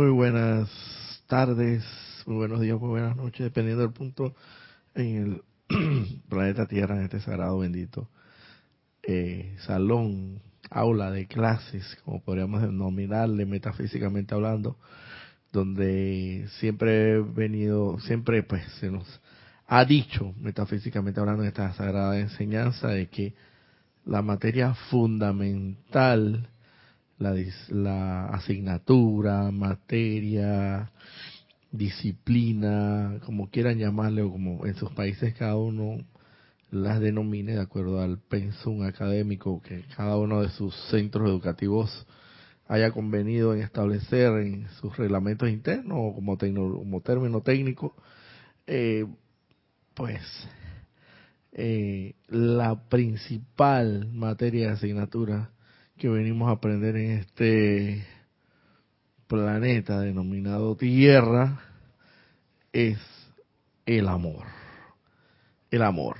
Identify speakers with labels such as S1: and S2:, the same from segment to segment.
S1: Muy buenas tardes, muy buenos días, muy buenas noches, dependiendo del punto en el planeta Tierra, en este sagrado bendito eh, salón, aula de clases, como podríamos denominarle metafísicamente hablando, donde siempre he venido, siempre pues se nos ha dicho, metafísicamente hablando, en esta sagrada enseñanza, de que la materia fundamental, la, asignatura, materia, disciplina, como quieran llamarle, o como en sus países cada uno las denomine de acuerdo al pensum académico que cada uno de sus centros educativos haya convenido en establecer en sus reglamentos internos o como, como término técnico, eh, pues eh, la principal materia de asignatura que venimos a aprender en este planeta denominado Tierra es el amor. El amor.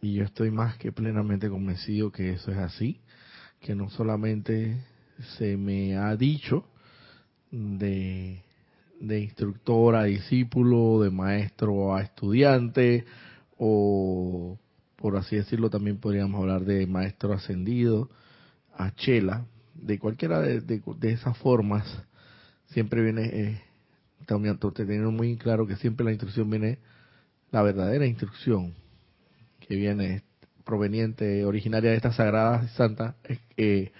S1: Y yo estoy más que plenamente convencido que eso es así, que no solamente se me ha dicho de de instructor a discípulo, de maestro a estudiante, o por así decirlo también podríamos hablar de maestro ascendido a chela, de cualquiera de, esas formas, siempre viene, eh, también teniendo muy claro que siempre la instrucción viene, la verdadera instrucción, que viene proveniente, originaria de estas sagradas y santas eh,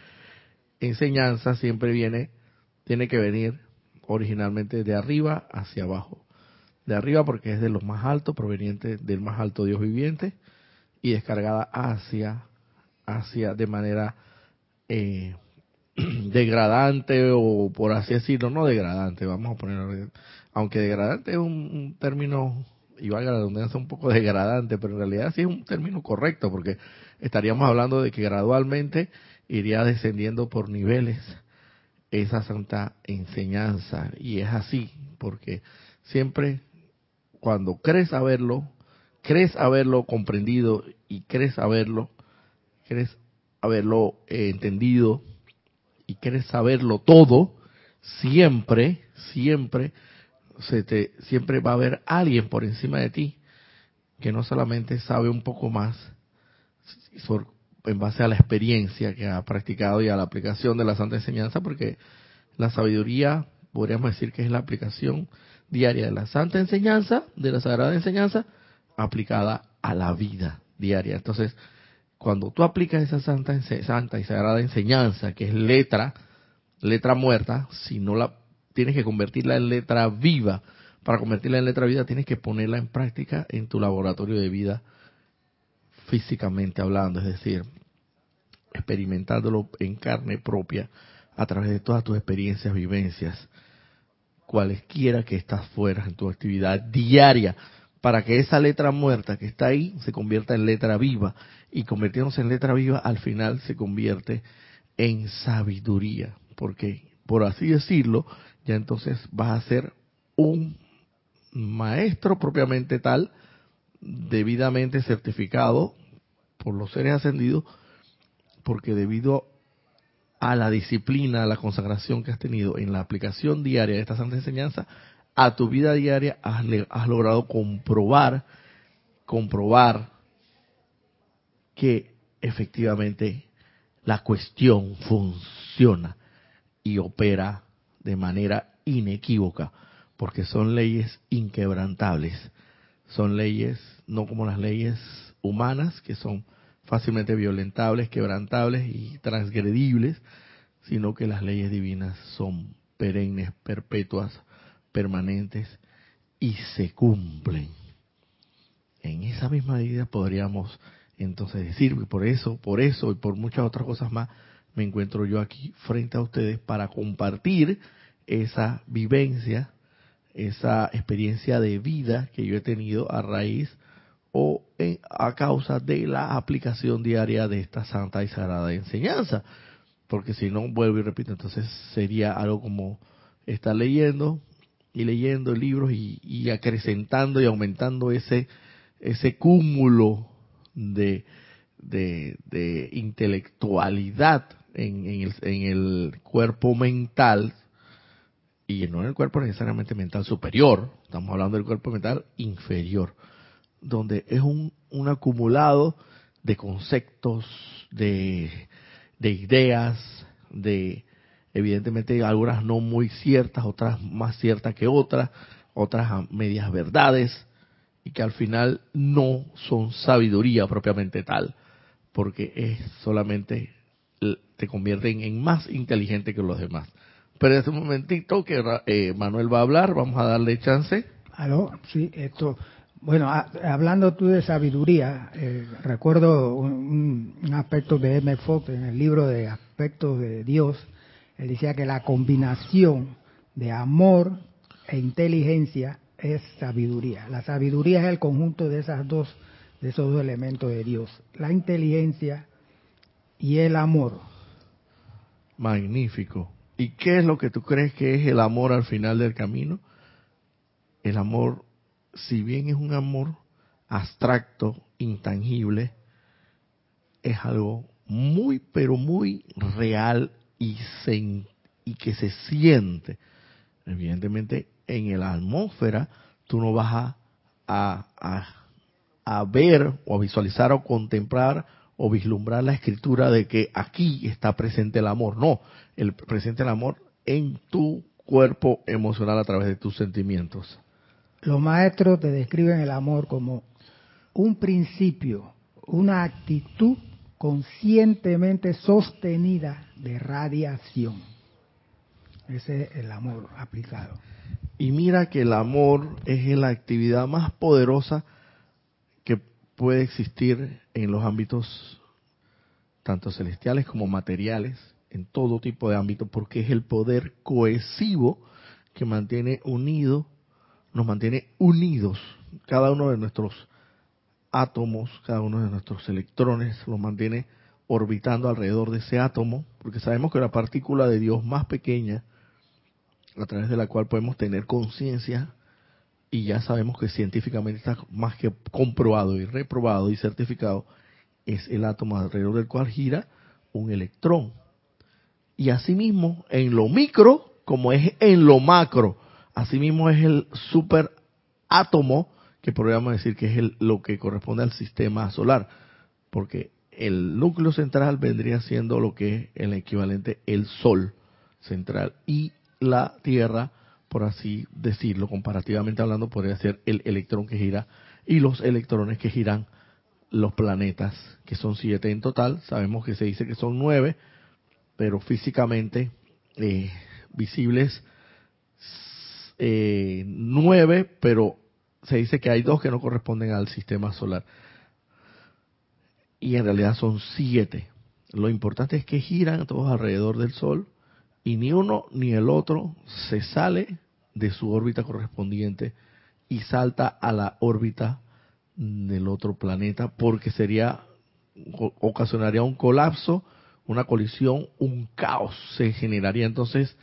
S1: enseñanzas, siempre viene, tiene que venir originalmente de arriba hacia abajo. De arriba porque es de los más altos, proveniente del más alto Dios viviente, y descargada hacia, hacia de manera eh, degradante o por así decirlo, no degradante, vamos a poner, aunque degradante es un, término, y valga la redundancia, un poco degradante, pero en realidad sí es un término correcto, porque estaríamos hablando de que gradualmente iría descendiendo por niveles esa santa enseñanza. Y es así, porque siempre cuando crees haberlo, crees haberlo comprendido y crees haberlo, crees haberlo eh, entendido y crees saberlo todo, siempre, siempre, se te, siempre va a haber alguien por encima de ti que no solamente sabe un poco más, en base a la experiencia que ha practicado y a la aplicación de la Santa Enseñanza, porque la sabiduría, podríamos decir que es la aplicación diaria de la Santa Enseñanza, de la Sagrada Enseñanza, aplicada a la vida diaria. Entonces, cuando tú aplicas esa santa, santa y sagrada enseñanza, que es letra, letra muerta, si no la tienes que convertirla en letra viva, para convertirla en letra viva tienes que ponerla en práctica en tu laboratorio de vida físicamente hablando, es decir, experimentándolo en carne propia a través de todas tus experiencias, vivencias, cualesquiera que estás fuera en tu actividad diaria, para que esa letra muerta que está ahí se convierta en letra viva y convirtiéndose en letra viva al final se convierte en sabiduría, porque por así decirlo, ya entonces vas a ser un maestro propiamente tal, debidamente certificado por los seres ascendidos, porque debido a la disciplina, a la consagración que has tenido en la aplicación diaria de esta santa enseñanza, a tu vida diaria has, has logrado comprobar, comprobar que efectivamente la cuestión funciona y opera de manera inequívoca, porque son leyes inquebrantables, son leyes no como las leyes humanas, que son fácilmente violentables, quebrantables y transgredibles, sino que las leyes divinas son perennes, perpetuas, permanentes y se cumplen. En esa misma medida podríamos entonces decir, por eso, por eso y por muchas otras cosas más, me encuentro yo aquí frente a ustedes para compartir esa vivencia, esa experiencia de vida que yo he tenido a raíz o a causa de la aplicación diaria de esta santa y sagrada enseñanza. Porque si no, vuelvo y repito, entonces sería algo como estar leyendo y leyendo libros y, acrecentando y aumentando ese, ese cúmulo de, de, intelectualidad en, el, en el cuerpo mental y no en el cuerpo necesariamente mental superior, estamos hablando del cuerpo mental inferior, donde es un, un acumulado de conceptos, de, de ideas, de evidentemente algunas no muy ciertas, otras más ciertas que otras, otras a medias verdades, y que al final no son sabiduría propiamente tal, porque es solamente te convierten en más inteligente que los demás. Pero en este momentito que eh, Manuel va a hablar, vamos a darle chance.
S2: Aló, sí, esto. Bueno, hablando tú de sabiduría, eh, recuerdo un, aspecto de M. Fox en el libro de Aspectos de Dios. Él decía que la combinación de amor e inteligencia es sabiduría. La sabiduría es el conjunto de esas dos, de esos dos elementos de Dios. La inteligencia y el amor.
S1: Magnífico. ¿Y qué es lo que tú crees que es el amor al final del camino? El amor, si bien es un amor abstracto, intangible, es algo muy, pero muy real y, que se siente. Evidentemente, en la atmósfera, tú no vas a, a, a ver o a visualizar o contemplar o vislumbrar la escritura de que aquí está presente el amor. No, el presente el amor en tu cuerpo emocional a través de tus sentimientos.
S2: Los maestros te describen el amor como un principio, una actitud conscientemente sostenida de radiación. Ese es el amor aplicado.
S1: Y mira que el amor es la actividad más poderosa que puede existir en los ámbitos tanto celestiales como materiales, en todo tipo de ámbitos, porque es el poder cohesivo que mantiene unido, nos mantiene unidos, cada uno de nuestros átomos, cada uno de nuestros electrones, los mantiene orbitando alrededor de ese átomo, porque sabemos que la partícula de Dios más pequeña, a través de la cual podemos tener conciencia, y ya sabemos que científicamente está más que comprobado y reprobado y certificado, es el átomo alrededor del cual gira un electrón. Y asimismo, en lo micro, como es en lo macro, asimismo es el superátomo, que podríamos decir que es lo que corresponde al sistema solar, porque el núcleo central vendría siendo lo que es el equivalente el Sol central y la Tierra por así decirlo, comparativamente hablando, podría ser el electrón que gira y los electrones que giran los planetas, que son siete en total. Sabemos que se dice que son nueve, pero físicamente eh, visibles eh, nueve, pero se dice que hay dos que no corresponden al sistema solar. Y en realidad son siete. Lo importante es que giran todos alrededor del Sol y ni uno ni el otro se sale de su órbita correspondiente y salta a la órbita del otro planeta porque sería ocasionaría un colapso, una colisión, un caos, se generaría entonces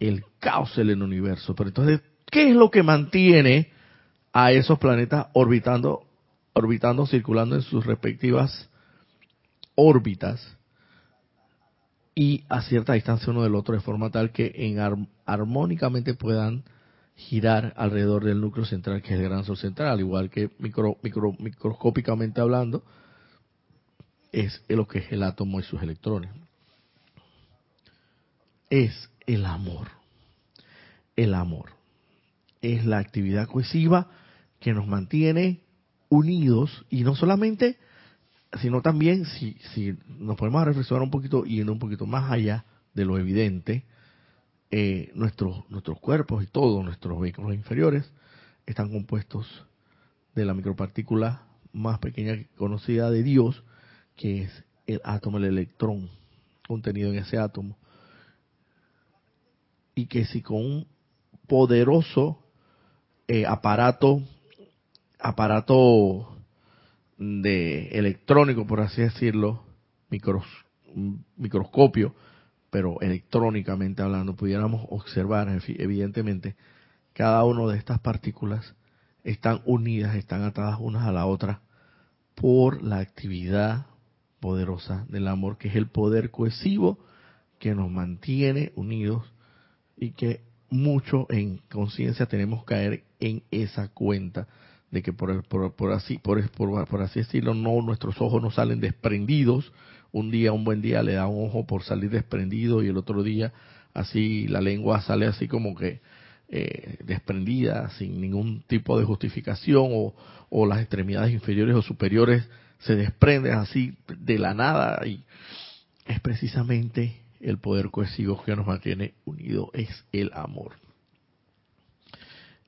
S1: el caos en el universo. Pero entonces, ¿qué es lo que mantiene a esos planetas orbitando, orbitando, circulando en sus respectivas órbitas y a cierta distancia uno del otro de forma tal que en armónicamente puedan girar alrededor del núcleo central, que es el gran sol central, al igual que micro, micro, microscópicamente hablando, es lo que es el átomo y sus electrones. Es el amor. El amor. Es la actividad cohesiva que nos mantiene unidos y no solamente, sino también, si, nos podemos reflexionar un poquito y ir un poquito más allá de lo evidente, eh, nuestros, nuestros cuerpos y todos nuestros vehículos inferiores están compuestos de la micropartícula más pequeña conocida de Dios, que es el átomo, el electrón contenido en ese átomo. Y que si con un poderoso eh, aparato, aparato de electrónico, por así decirlo, micros, microscopio, pero electrónicamente hablando, pudiéramos observar, evidentemente, cada una de estas partículas están unidas, están atadas unas a la otra por la actividad poderosa del amor, que es el poder cohesivo que nos mantiene unidos y que mucho en conciencia tenemos que caer en esa cuenta de que por, por, así por, por, así decirlo no nuestros ojos no salen desprendidos. Un día un buen día le da un ojo por salir desprendido y el otro día así la lengua sale así como que eh, desprendida sin ningún tipo de justificación o, o las extremidades inferiores o superiores se desprenden así de la nada. Y es precisamente el poder cohesivo que nos mantiene unidos, es el amor.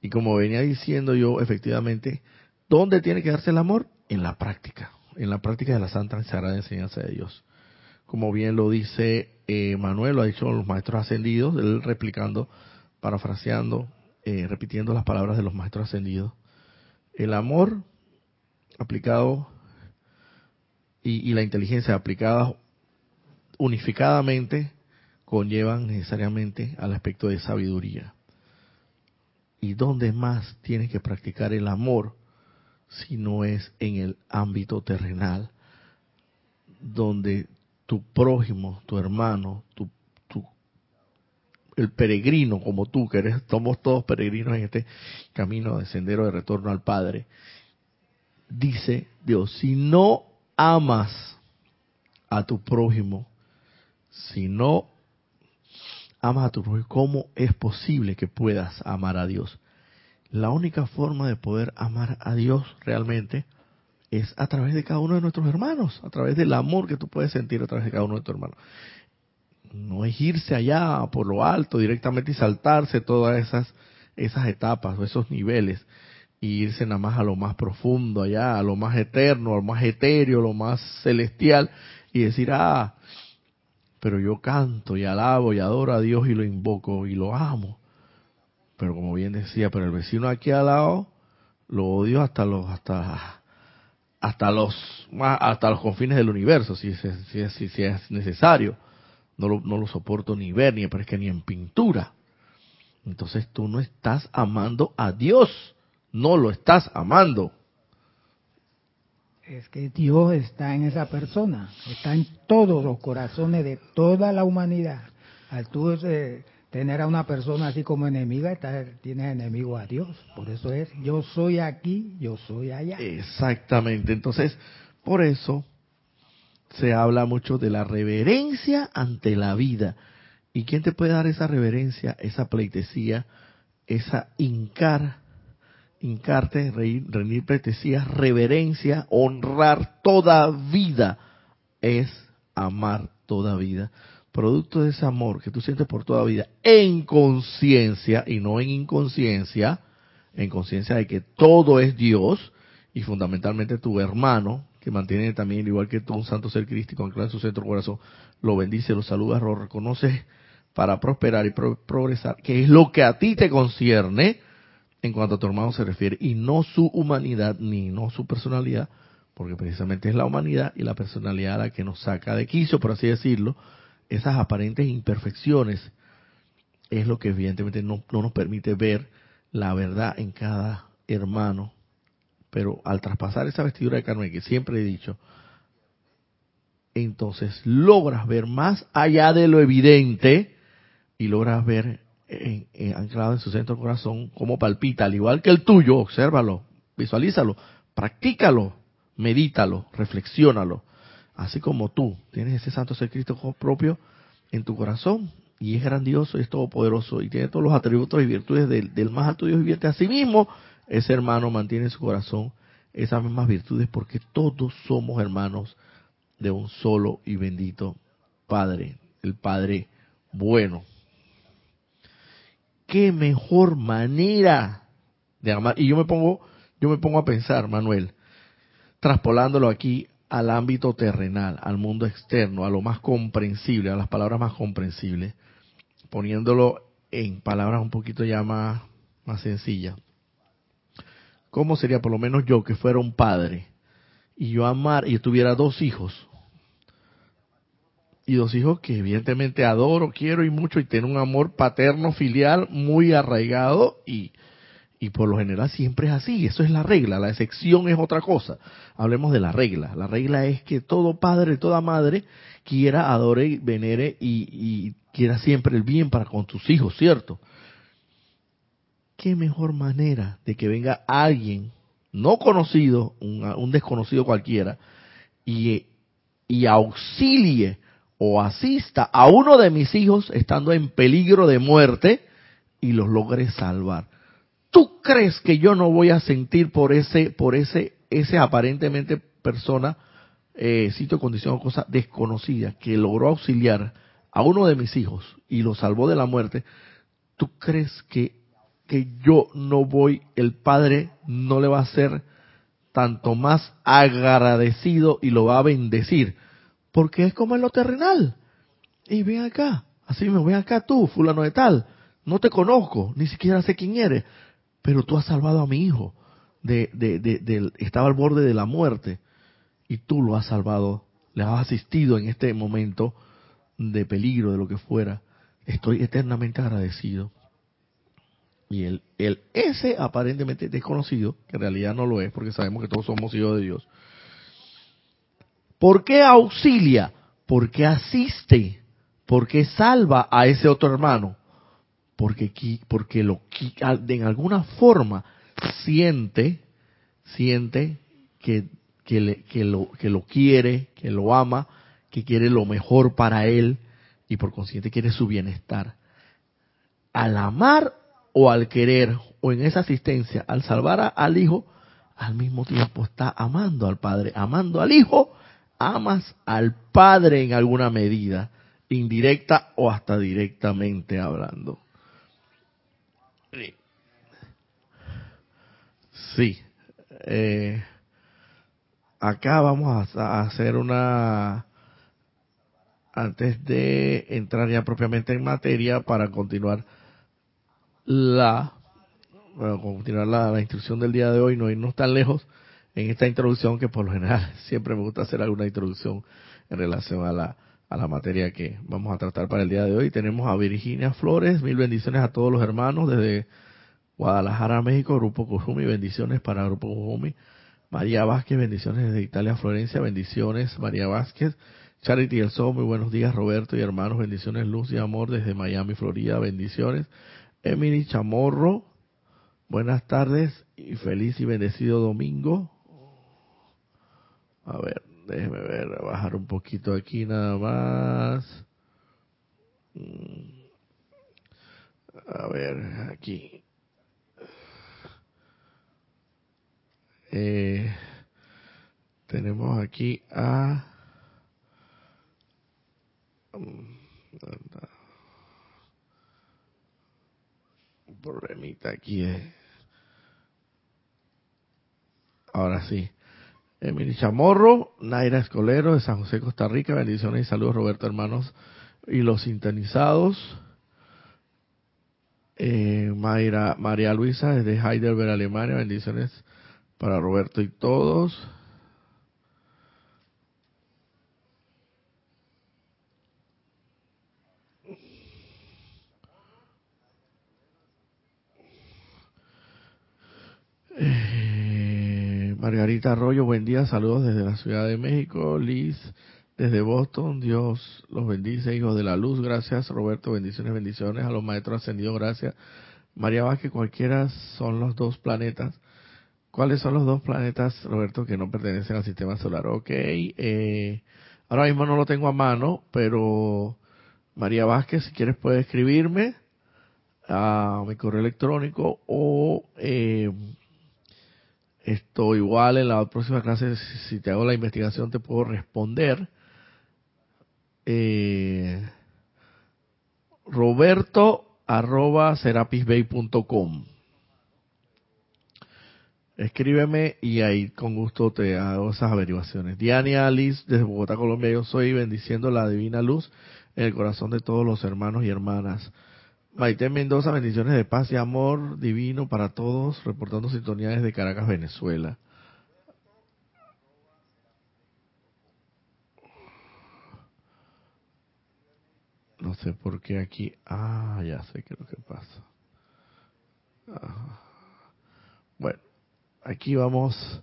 S1: Y como venía diciendo yo, efectivamente, ¿dónde tiene que darse el amor? En la práctica, en la práctica de la santa y sagrada enseñanza de Dios. Como bien lo dice eh, Manuel, lo ha dicho los maestros ascendidos, él replicando, parafraseando, eh, repitiendo las palabras de los maestros ascendidos. El amor aplicado y, y la inteligencia aplicada unificadamente conllevan necesariamente al aspecto de sabiduría. ¿Y dónde más tienes que practicar el amor si no es en el ámbito terrenal, donde tu prójimo, tu hermano, tu, tu, el peregrino como tú, que eres, somos todos peregrinos en este camino de sendero de retorno al Padre, dice Dios, si no amas a tu prójimo, si no amas a tu prójimo, ¿cómo es posible que puedas amar a Dios? La única forma de poder amar a Dios realmente es a través de cada uno de nuestros hermanos, a través del amor que tú puedes sentir a través de cada uno de tus hermanos. No es irse allá por lo alto directamente y saltarse todas esas, esas etapas o esos niveles y irse nada más a lo más profundo allá, a lo más eterno, a lo más etéreo, a lo más celestial y decir, ah, pero yo canto y alabo y adoro a Dios y lo invoco y lo amo. Pero como bien decía, pero el vecino aquí al lado lo odio hasta los hasta hasta los hasta los confines del universo, si, si, si, si es necesario. No lo, no lo soporto ni ver, ni parezca ni en pintura. Entonces tú no estás amando a Dios, no lo estás amando
S2: es que Dios está en esa persona, está en todos los corazones de toda la humanidad. Al tú eh, tener a una persona así como enemiga, tienes enemigo a Dios. Por eso es, yo soy aquí, yo soy allá.
S1: Exactamente. Entonces, por eso se habla mucho de la reverencia ante la vida. ¿Y quién te puede dar esa reverencia, esa pleitesía, esa incar hincarte, rendir pretesías, reverencia, honrar toda vida, es amar toda vida. Producto de ese amor que tú sientes por toda vida, en conciencia y no en inconsciencia, en conciencia de que todo es Dios y fundamentalmente tu hermano, que mantiene también, igual que tú, un santo ser crístico anclado en su centro corazón, lo bendice, lo saluda, lo reconoce para prosperar y progresar, que es lo que a ti te concierne, en cuanto a tu hermano se refiere, y no su humanidad ni no su personalidad, porque precisamente es la humanidad y la personalidad la que nos saca de quicio, por así decirlo, esas aparentes imperfecciones es lo que evidentemente no, no nos permite ver la verdad en cada hermano. Pero al traspasar esa vestidura de carne que siempre he dicho, entonces logras ver más allá de lo evidente y logras ver anclado en su centro corazón, como palpita, al igual que el tuyo, obsérvalo, visualízalo, practícalo, medítalo, reflexiónalo. Así como tú tienes ese santo ser Cristo propio en tu corazón y es grandioso y es todopoderoso y tiene todos los atributos y virtudes del, del más alto Dios viviente. Asimismo, ese hermano mantiene en su corazón esas mismas virtudes porque todos somos hermanos de un solo y bendito Padre, el Padre bueno qué mejor manera de amar. Y yo me pongo, yo me pongo a pensar, Manuel, traspolándolo aquí al ámbito terrenal, al mundo externo, a lo más comprensible, a las palabras más comprensibles, poniéndolo en palabras un poquito ya más, más sencillas. ¿Cómo sería por lo menos yo que fuera un padre y yo amar y tuviera dos hijos? Y dos hijos que evidentemente adoro, quiero y mucho y tengo un amor paterno filial muy arraigado y, y por lo general siempre es así, eso es la regla, la excepción es otra cosa. Hablemos de la regla, la regla es que todo padre, toda madre quiera, adore, venere y, y quiera siempre el bien para con sus hijos, ¿cierto? qué mejor manera de que venga alguien no conocido, un, desconocido cualquiera, y, y auxilie o asista a uno de mis hijos estando en peligro de muerte y los logre salvar. ¿Tú crees que yo no voy a sentir por ese, por ese, ese aparentemente persona, eh, sitio, condición o cosa desconocida que logró auxiliar a uno de mis hijos y lo salvó de la muerte? ¿Tú crees que, que yo no voy, el Padre no le va a ser tanto más agradecido y lo va a bendecir? Porque es como en lo terrenal. Y ven acá, así me ven acá tú, fulano de tal, no te conozco, ni siquiera sé quién eres, pero tú has salvado a mi hijo, de, de, de, estaba al borde de la muerte, y tú lo has salvado, le has asistido en este momento de peligro, de lo que fuera. Estoy eternamente agradecido. Y el, el ese aparentemente desconocido, que en realidad no lo es, porque sabemos que todos somos hijos de Dios, ¿Por qué auxilia? Porque asiste, porque salva a ese otro hermano, porque, porque lo, en alguna forma siente, siente que, que, lo, que lo quiere, que lo ama, que quiere lo mejor para él y por consiguiente quiere su bienestar. Al amar o al querer o en esa asistencia, al salvar al hijo, al mismo tiempo está amando al padre, amando al hijo amas al Padre en alguna medida, indirecta o hasta directamente hablando. Sí. Eh, acá vamos a hacer una antes de entrar ya propiamente en materia para continuar la bueno, continuar la, la instrucción del día de hoy, no irnos tan lejos en esta introducción que por lo general siempre me gusta hacer alguna introducción en relación a la, a la materia que vamos a tratar para el día de hoy. Tenemos a Virginia Flores, mil bendiciones a todos los hermanos desde Guadalajara, México, Grupo Kuzumi, bendiciones para Grupo Kuzumi. María Vázquez, bendiciones desde Italia, Florencia, bendiciones, María Vázquez. Charity El Sol, muy buenos días, Roberto y hermanos, bendiciones, luz y amor desde Miami, Florida, bendiciones. Emily Chamorro, buenas tardes y feliz y bendecido domingo. A ver, déjeme ver, bajar un poquito aquí nada más. Mm. A ver, aquí. Eh, tenemos aquí a... Un problemita aquí. Eh. Ahora sí. Emily Chamorro, Naira Escolero de San José, Costa Rica, bendiciones y saludos Roberto hermanos y los sintonizados. Eh, Mayra, María Luisa desde Heidelberg, Alemania, bendiciones para Roberto y todos. Eh, Margarita Arroyo, buen día, saludos desde la Ciudad de México. Liz, desde Boston, Dios los bendice, hijos de la luz, gracias. Roberto, bendiciones, bendiciones. A los maestros ascendidos, gracias. María Vázquez, cualquiera son los dos planetas. ¿Cuáles son los dos planetas, Roberto, que no pertenecen al sistema solar? Ok, eh, ahora mismo no lo tengo a mano, pero María Vázquez, si quieres puedes escribirme a mi correo electrónico o eh, esto igual en la próxima clase, si te hago la investigación, te puedo responder. Eh, Roberto arroba serapisbay.com. Escríbeme y ahí con gusto te hago esas averiguaciones. Diana Alice desde Bogotá, Colombia, yo soy bendiciendo la divina luz en el corazón de todos los hermanos y hermanas Maite Mendoza, bendiciones de paz y amor divino para todos, reportando sintonía desde Caracas, Venezuela. No sé por qué aquí. Ah, ya sé qué es lo que pasa. Bueno, aquí vamos.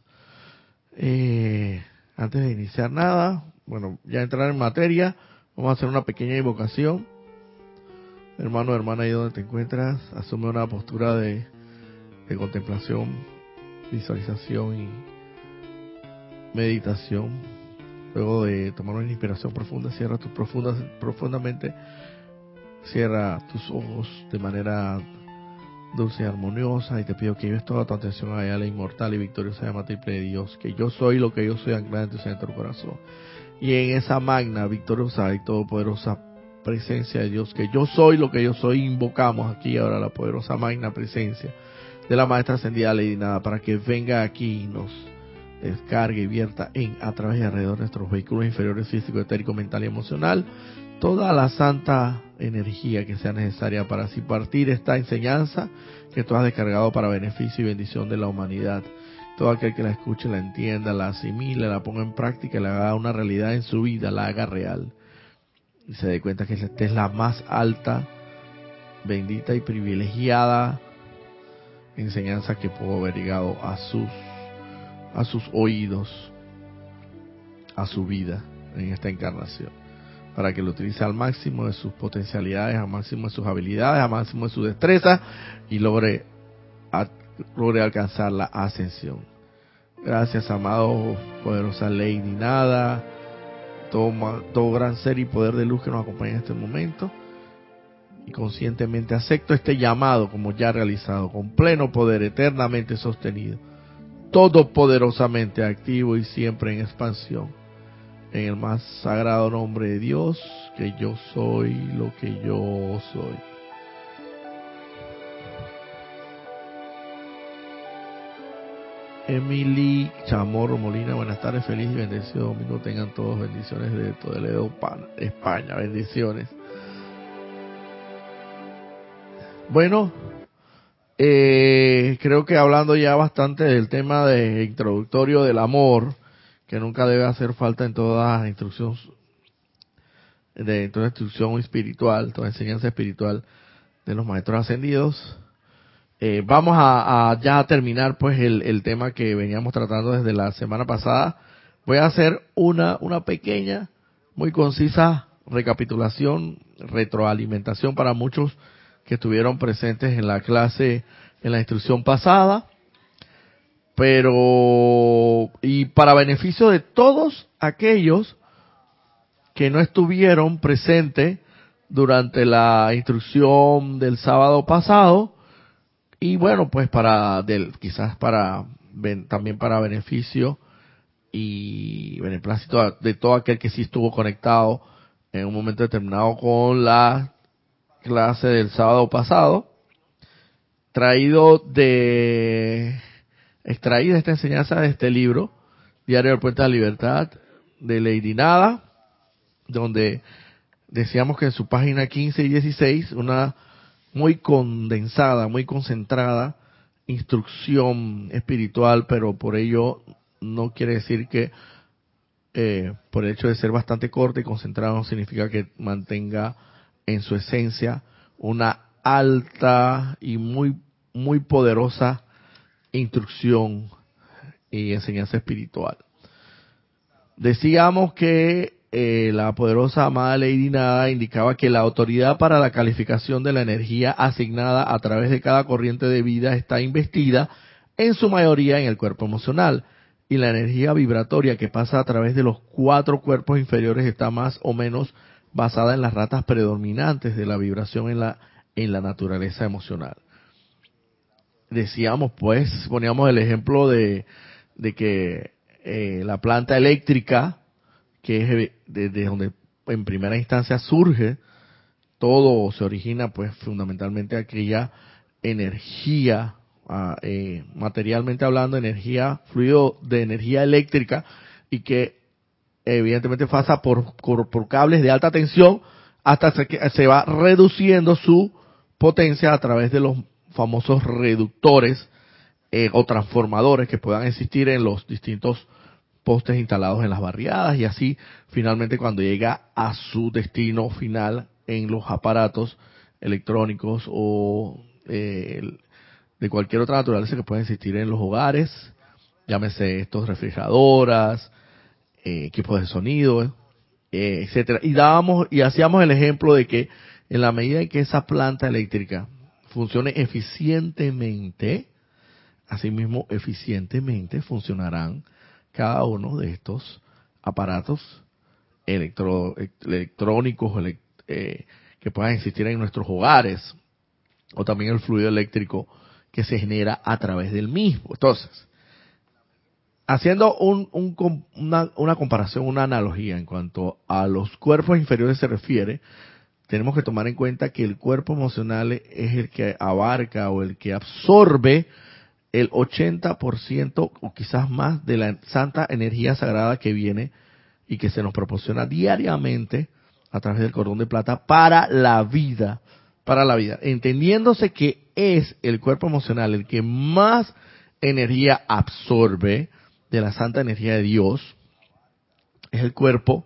S1: Eh, antes de iniciar nada, bueno, ya entrar en materia, vamos a hacer una pequeña invocación Hermano, hermana, ahí donde te encuentras, asume una postura de contemplación, visualización y meditación. Luego de tomar una inspiración profunda, cierra tus profundas, profundamente, cierra tus ojos de manera dulce y armoniosa y te pido que lleves toda tu atención a la inmortal y victoriosa llama triple de Dios, que yo soy lo que yo soy anclada en tu centro corazón. Y en esa magna, victoriosa y todopoderosa presencia de Dios, que yo soy lo que yo soy, invocamos aquí ahora la poderosa magna presencia de la maestra ascendida Lady Nada para que venga aquí y nos descargue y vierta en a través y alrededor de nuestros vehículos inferiores físico, etérico, mental y emocional toda la santa energía que sea necesaria para así partir esta enseñanza que tú has descargado para beneficio y bendición de la humanidad. Todo aquel que la escuche, la entienda, la asimile, la ponga en práctica, la haga una realidad en su vida, la haga real. Y se dé cuenta que esta es la más alta, bendita y privilegiada enseñanza que pudo haber llegado a sus, a sus oídos, a su vida en esta encarnación para que lo utilice al máximo de sus potencialidades, al máximo de sus habilidades, al máximo de su destreza y logre, logre alcanzar la ascensión. Gracias, amado, poderosa ni nada, todo, todo gran ser y poder de luz que nos acompaña en este momento. Y conscientemente acepto este llamado como ya realizado, con pleno poder, eternamente sostenido, todopoderosamente activo y siempre en expansión en el más sagrado nombre de Dios, que yo soy lo que yo soy. Emily Chamorro Molina, buenas tardes, feliz y bendecido domingo. Tengan todos bendiciones de Toledo, España, bendiciones. Bueno, eh, creo que hablando ya bastante del tema de introductorio del amor, que nunca debe hacer falta en toda instrucción de toda instrucción espiritual, toda enseñanza espiritual de los maestros ascendidos. Eh, vamos a, ya terminar pues el, el, tema que veníamos tratando desde la semana pasada. Voy a hacer una, una pequeña, muy concisa recapitulación, retroalimentación para muchos que estuvieron presentes en la clase, en la instrucción pasada pero y para beneficio de todos aquellos que no estuvieron presentes durante la instrucción del sábado pasado y bueno pues para del quizás para también para beneficio y beneplácito de todo aquel que sí estuvo conectado en un momento determinado con la clase del sábado pasado traído de extraída esta enseñanza de este libro, Diario del Puente de la Libertad, de Lady Nada, donde decíamos que en su página 15 y 16, una muy condensada, muy concentrada instrucción espiritual, pero por ello no quiere decir que eh, por el hecho de ser bastante corta y concentrada no significa que mantenga en su esencia una alta y muy muy poderosa instrucción y enseñanza espiritual. Decíamos que eh, la poderosa amada Lady Nada indicaba que la autoridad para la calificación de la energía asignada a través de cada corriente de vida está investida en su mayoría en el cuerpo emocional y la energía vibratoria que pasa a través de los cuatro cuerpos inferiores está más o menos basada en las ratas predominantes de la vibración en la en la naturaleza emocional. Decíamos pues, poníamos el ejemplo de, de que eh, la planta eléctrica, que es desde donde en primera instancia surge, todo se origina pues fundamentalmente aquella energía, eh, materialmente hablando, energía, fluido de energía eléctrica y que evidentemente pasa por, por, cables de alta tensión hasta que se va reduciendo su potencia a través de los famosos reductores eh, o transformadores que puedan existir en los distintos postes instalados en las barriadas y así finalmente cuando llega a su destino final en los aparatos electrónicos o eh, de cualquier otra naturaleza que pueda existir en los hogares, llámese estos refrigeradoras, eh, equipos de sonido, etcétera. Y dábamos y hacíamos el ejemplo de que en la medida en que esa planta eléctrica funcione eficientemente, asimismo eficientemente funcionarán cada uno de estos aparatos electrónicos eh, que puedan existir en nuestros hogares o también el fluido eléctrico que se genera a través del mismo. Entonces, haciendo una, una, comparación, una analogía en cuanto a los cuerpos inferiores se refiere, tenemos que tomar en cuenta que el cuerpo emocional es el que abarca o el que absorbe el 80% o quizás más de la santa energía sagrada que viene y que se nos proporciona diariamente a través del cordón de plata para la vida, para la vida, entendiéndose que es el cuerpo emocional el que más energía absorbe de la santa energía de Dios, es el cuerpo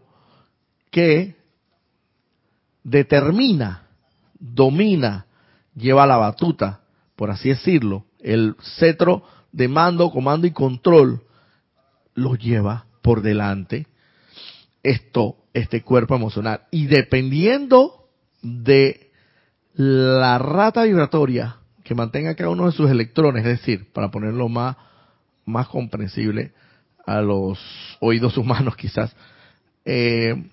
S1: que determina, domina, lleva la batuta, por así decirlo, el cetro de mando, comando y control, lo lleva por delante esto, este cuerpo emocional. Y dependiendo de la rata vibratoria que mantenga cada uno de sus electrones, es decir, para ponerlo más, más comprensible a los oídos humanos quizás, eh,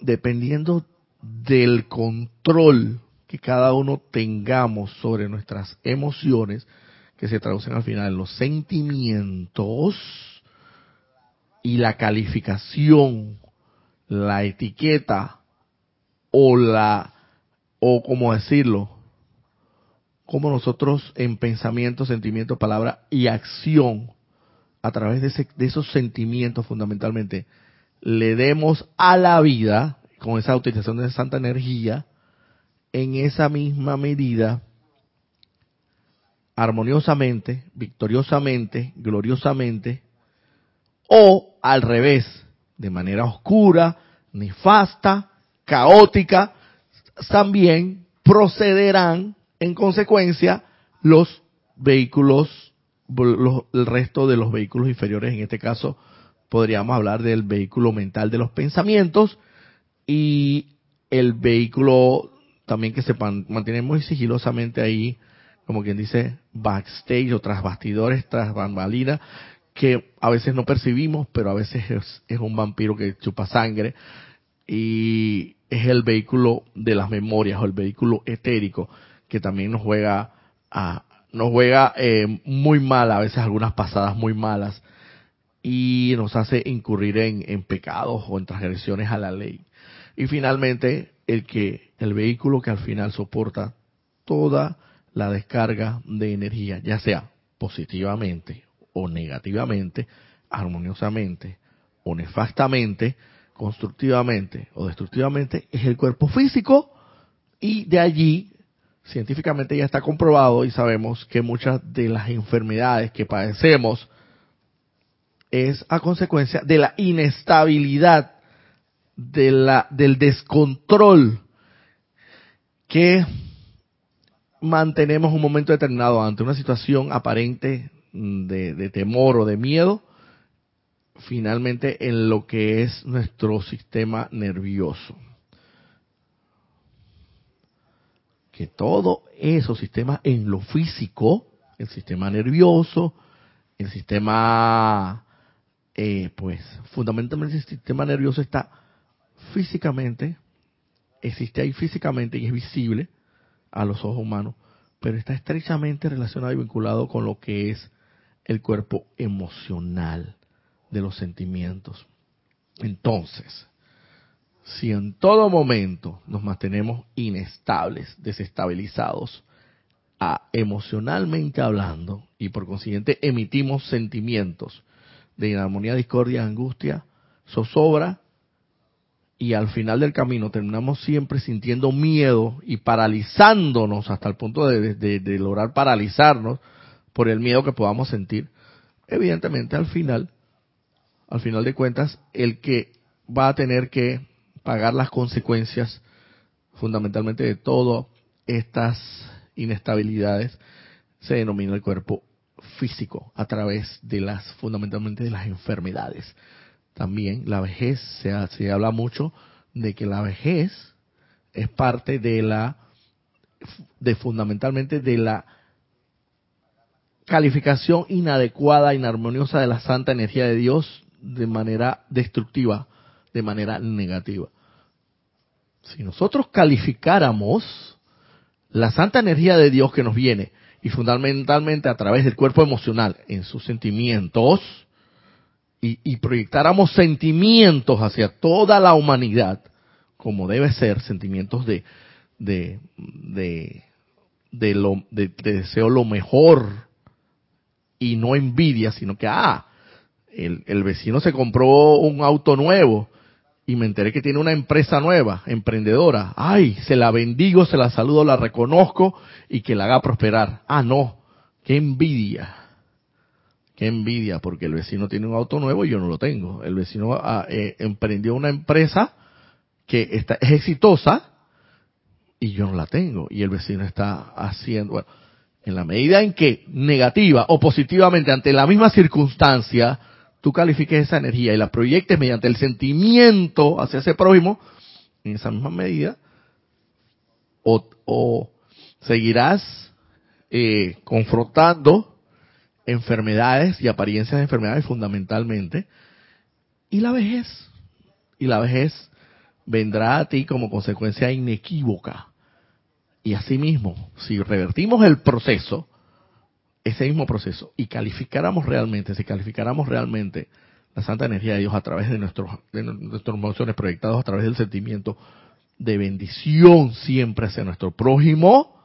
S1: dependiendo del control que cada uno tengamos sobre nuestras emociones, que se traducen al final en los sentimientos y la calificación, la etiqueta o la, o como decirlo, como nosotros en pensamiento, sentimiento, palabra y acción, a través de, de esos sentimientos fundamentalmente, le demos a la vida, con esa utilización de santa energía, en esa misma medida, armoniosamente, victoriosamente, gloriosamente, o al revés, de manera oscura, nefasta, caótica, también procederán en consecuencia los vehículos, el resto de los vehículos inferiores, en este caso podríamos hablar del vehículo mental de los pensamientos y el vehículo también que se mantiene muy sigilosamente ahí, como quien dice, backstage o tras bastidores, tras bambalinas, que a veces no percibimos, pero a veces es, un vampiro que chupa sangre y es el vehículo de las memorias o el vehículo etérico que también nos juega a, nos juega eh, muy mal, a veces algunas pasadas muy malas y nos hace incurrir en, en pecados o en transgresiones a la ley. Y finalmente, el que, el vehículo que al final soporta toda la descarga de energía, ya sea positivamente o negativamente, armoniosamente o nefastamente, constructivamente o destructivamente, es el cuerpo físico y de allí científicamente ya está comprobado y sabemos que muchas de las enfermedades que padecemos es a consecuencia de la inestabilidad de la, del descontrol que mantenemos un momento determinado ante una situación aparente de, de, temor o de miedo, finalmente en lo que es nuestro sistema nervioso. Que todo esos sistemas en lo físico, el sistema nervioso, el sistema, eh, pues fundamentalmente el sistema nervioso está físicamente, existe ahí físicamente y es visible a los ojos humanos, pero está estrechamente relacionado y vinculado con lo que es el cuerpo emocional de los sentimientos. Entonces, si en todo momento nos mantenemos inestables, desestabilizados, a, emocionalmente hablando, y por consiguiente emitimos sentimientos de inarmonía, discordia, angustia, zozobra, y al final del camino terminamos siempre sintiendo miedo y paralizándonos hasta el punto de, lograr paralizarnos por el miedo que podamos sentir, evidentemente al final, al final de cuentas, el que va a tener que pagar las consecuencias fundamentalmente de todas estas inestabilidades se denomina el cuerpo físico a través de las fundamentalmente de las enfermedades también la vejez, se, se habla mucho de que la vejez es parte de la, de fundamentalmente de la calificación inadecuada, inarmoniosa de la santa energía de Dios de manera destructiva, de manera negativa. Si nosotros calificáramos la santa energía de Dios que nos viene, y fundamentalmente a través del cuerpo emocional, en sus sentimientos, y, proyectáramos sentimientos hacia toda la humanidad, como debe ser, sentimientos de, de, de, de, lo, de, deseo lo mejor y no envidia, sino que, ah, el, el vecino se compró un auto nuevo y me enteré que tiene una empresa nueva, emprendedora. Ay, se la bendigo, se la saludo, la reconozco y que la haga prosperar. Ah, no, qué envidia. Envidia, porque el vecino tiene un auto nuevo y yo no lo tengo. El vecino ah, eh, emprendió una empresa que está, es exitosa y yo no la tengo. Y el vecino está haciendo, bueno, en la medida en que negativa o positivamente ante la misma circunstancia, tú califiques esa energía y la proyectes mediante el sentimiento hacia ese prójimo, en esa misma medida, o, seguirás eh, confrontando enfermedades y apariencias de enfermedades fundamentalmente, y la vejez. Y la vejez vendrá a ti como consecuencia inequívoca. Y asimismo, si revertimos el proceso, ese mismo proceso, y calificáramos realmente, si calificáramos realmente la santa energía de Dios a través de nuestros, de nuestras emociones proyectados a través del sentimiento de bendición siempre hacia nuestro prójimo,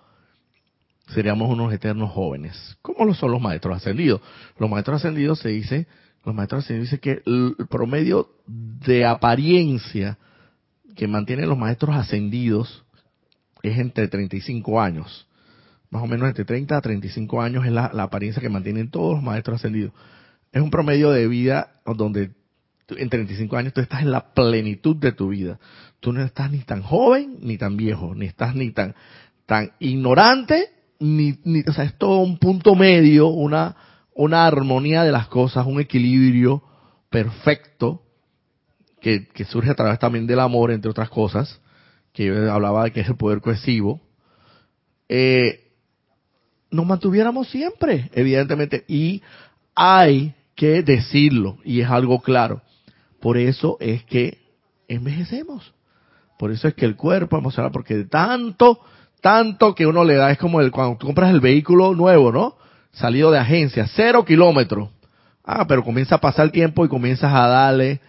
S1: seríamos unos eternos jóvenes. ¿Cómo lo son los maestros ascendidos? Los maestros ascendidos se dice, los maestros ascendidos dicen que el promedio de apariencia que mantienen los maestros ascendidos es entre 35 años. Más o menos entre 30 a 35 años es la, apariencia que mantienen todos los maestros ascendidos. Es un promedio de vida donde en 35 años tú estás en la plenitud de tu vida. Tú no estás ni tan joven ni tan viejo, ni estás ni tan, tan ignorante ni, ni, o sea, es todo un punto medio, una, una armonía de las cosas, un equilibrio perfecto que, que surge a través también del amor, entre otras cosas, que yo hablaba de que es el poder cohesivo, eh, nos mantuviéramos siempre, evidentemente, y hay que decirlo, y es algo claro. Por eso es que envejecemos. Por eso es que el cuerpo emocional, porque de tanto tanto que uno le da, es como el, cuando compras el vehículo nuevo, ¿no? Salido de agencia, cero kilómetros. Ah, pero comienza a pasar el tiempo y comienzas a darle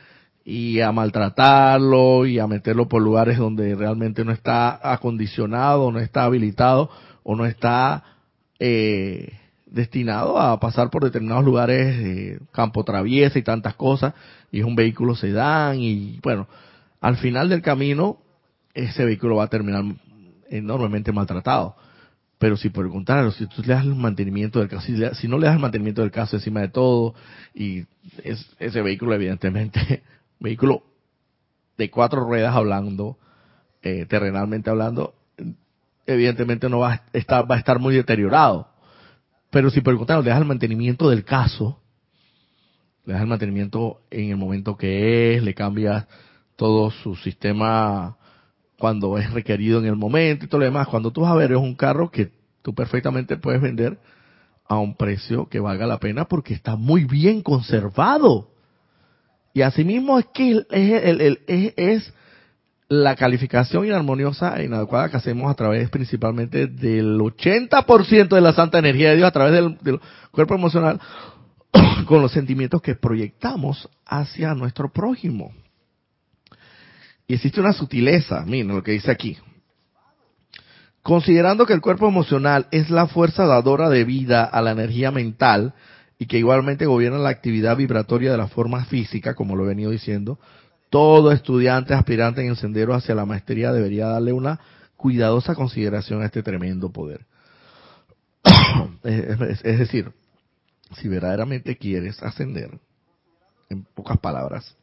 S1: y a maltratarlo y a meterlo por lugares donde realmente no está acondicionado, no está habilitado o no está eh, destinado a pasar por determinados lugares, eh, campo traviesa y tantas cosas, y es un vehículo sedán y bueno, al final del camino ese vehículo va a terminar enormemente maltratado. Pero si por el contrario, si tú le das el mantenimiento del caso, si, no le das el mantenimiento del caso encima de todo, y es, ese vehículo evidentemente, vehículo de cuatro ruedas hablando, eh, terrenalmente hablando, evidentemente no va a estar, va a estar muy deteriorado. Pero si por el contrario le das el mantenimiento del caso, le das el mantenimiento en el momento que es, le cambias todo su sistema cuando es requerido en el momento y todo lo demás. Cuando tú vas a ver, es un carro que tú perfectamente puedes vender a un precio que valga la pena porque está muy bien conservado. Y asimismo es que es, la calificación inarmoniosa e inadecuada que hacemos a través principalmente del 80% de la santa energía de Dios, a través del, del cuerpo emocional, con los sentimientos que proyectamos hacia nuestro prójimo. Y existe una sutileza, miren lo que dice aquí. Considerando que el cuerpo emocional es la fuerza dadora de vida a la energía mental y que igualmente gobierna la actividad vibratoria de la forma física, como lo he venido diciendo, todo estudiante aspirante en el sendero hacia la maestría debería darle una cuidadosa consideración a este tremendo poder. es, es decir, si verdaderamente quieres ascender, en pocas palabras,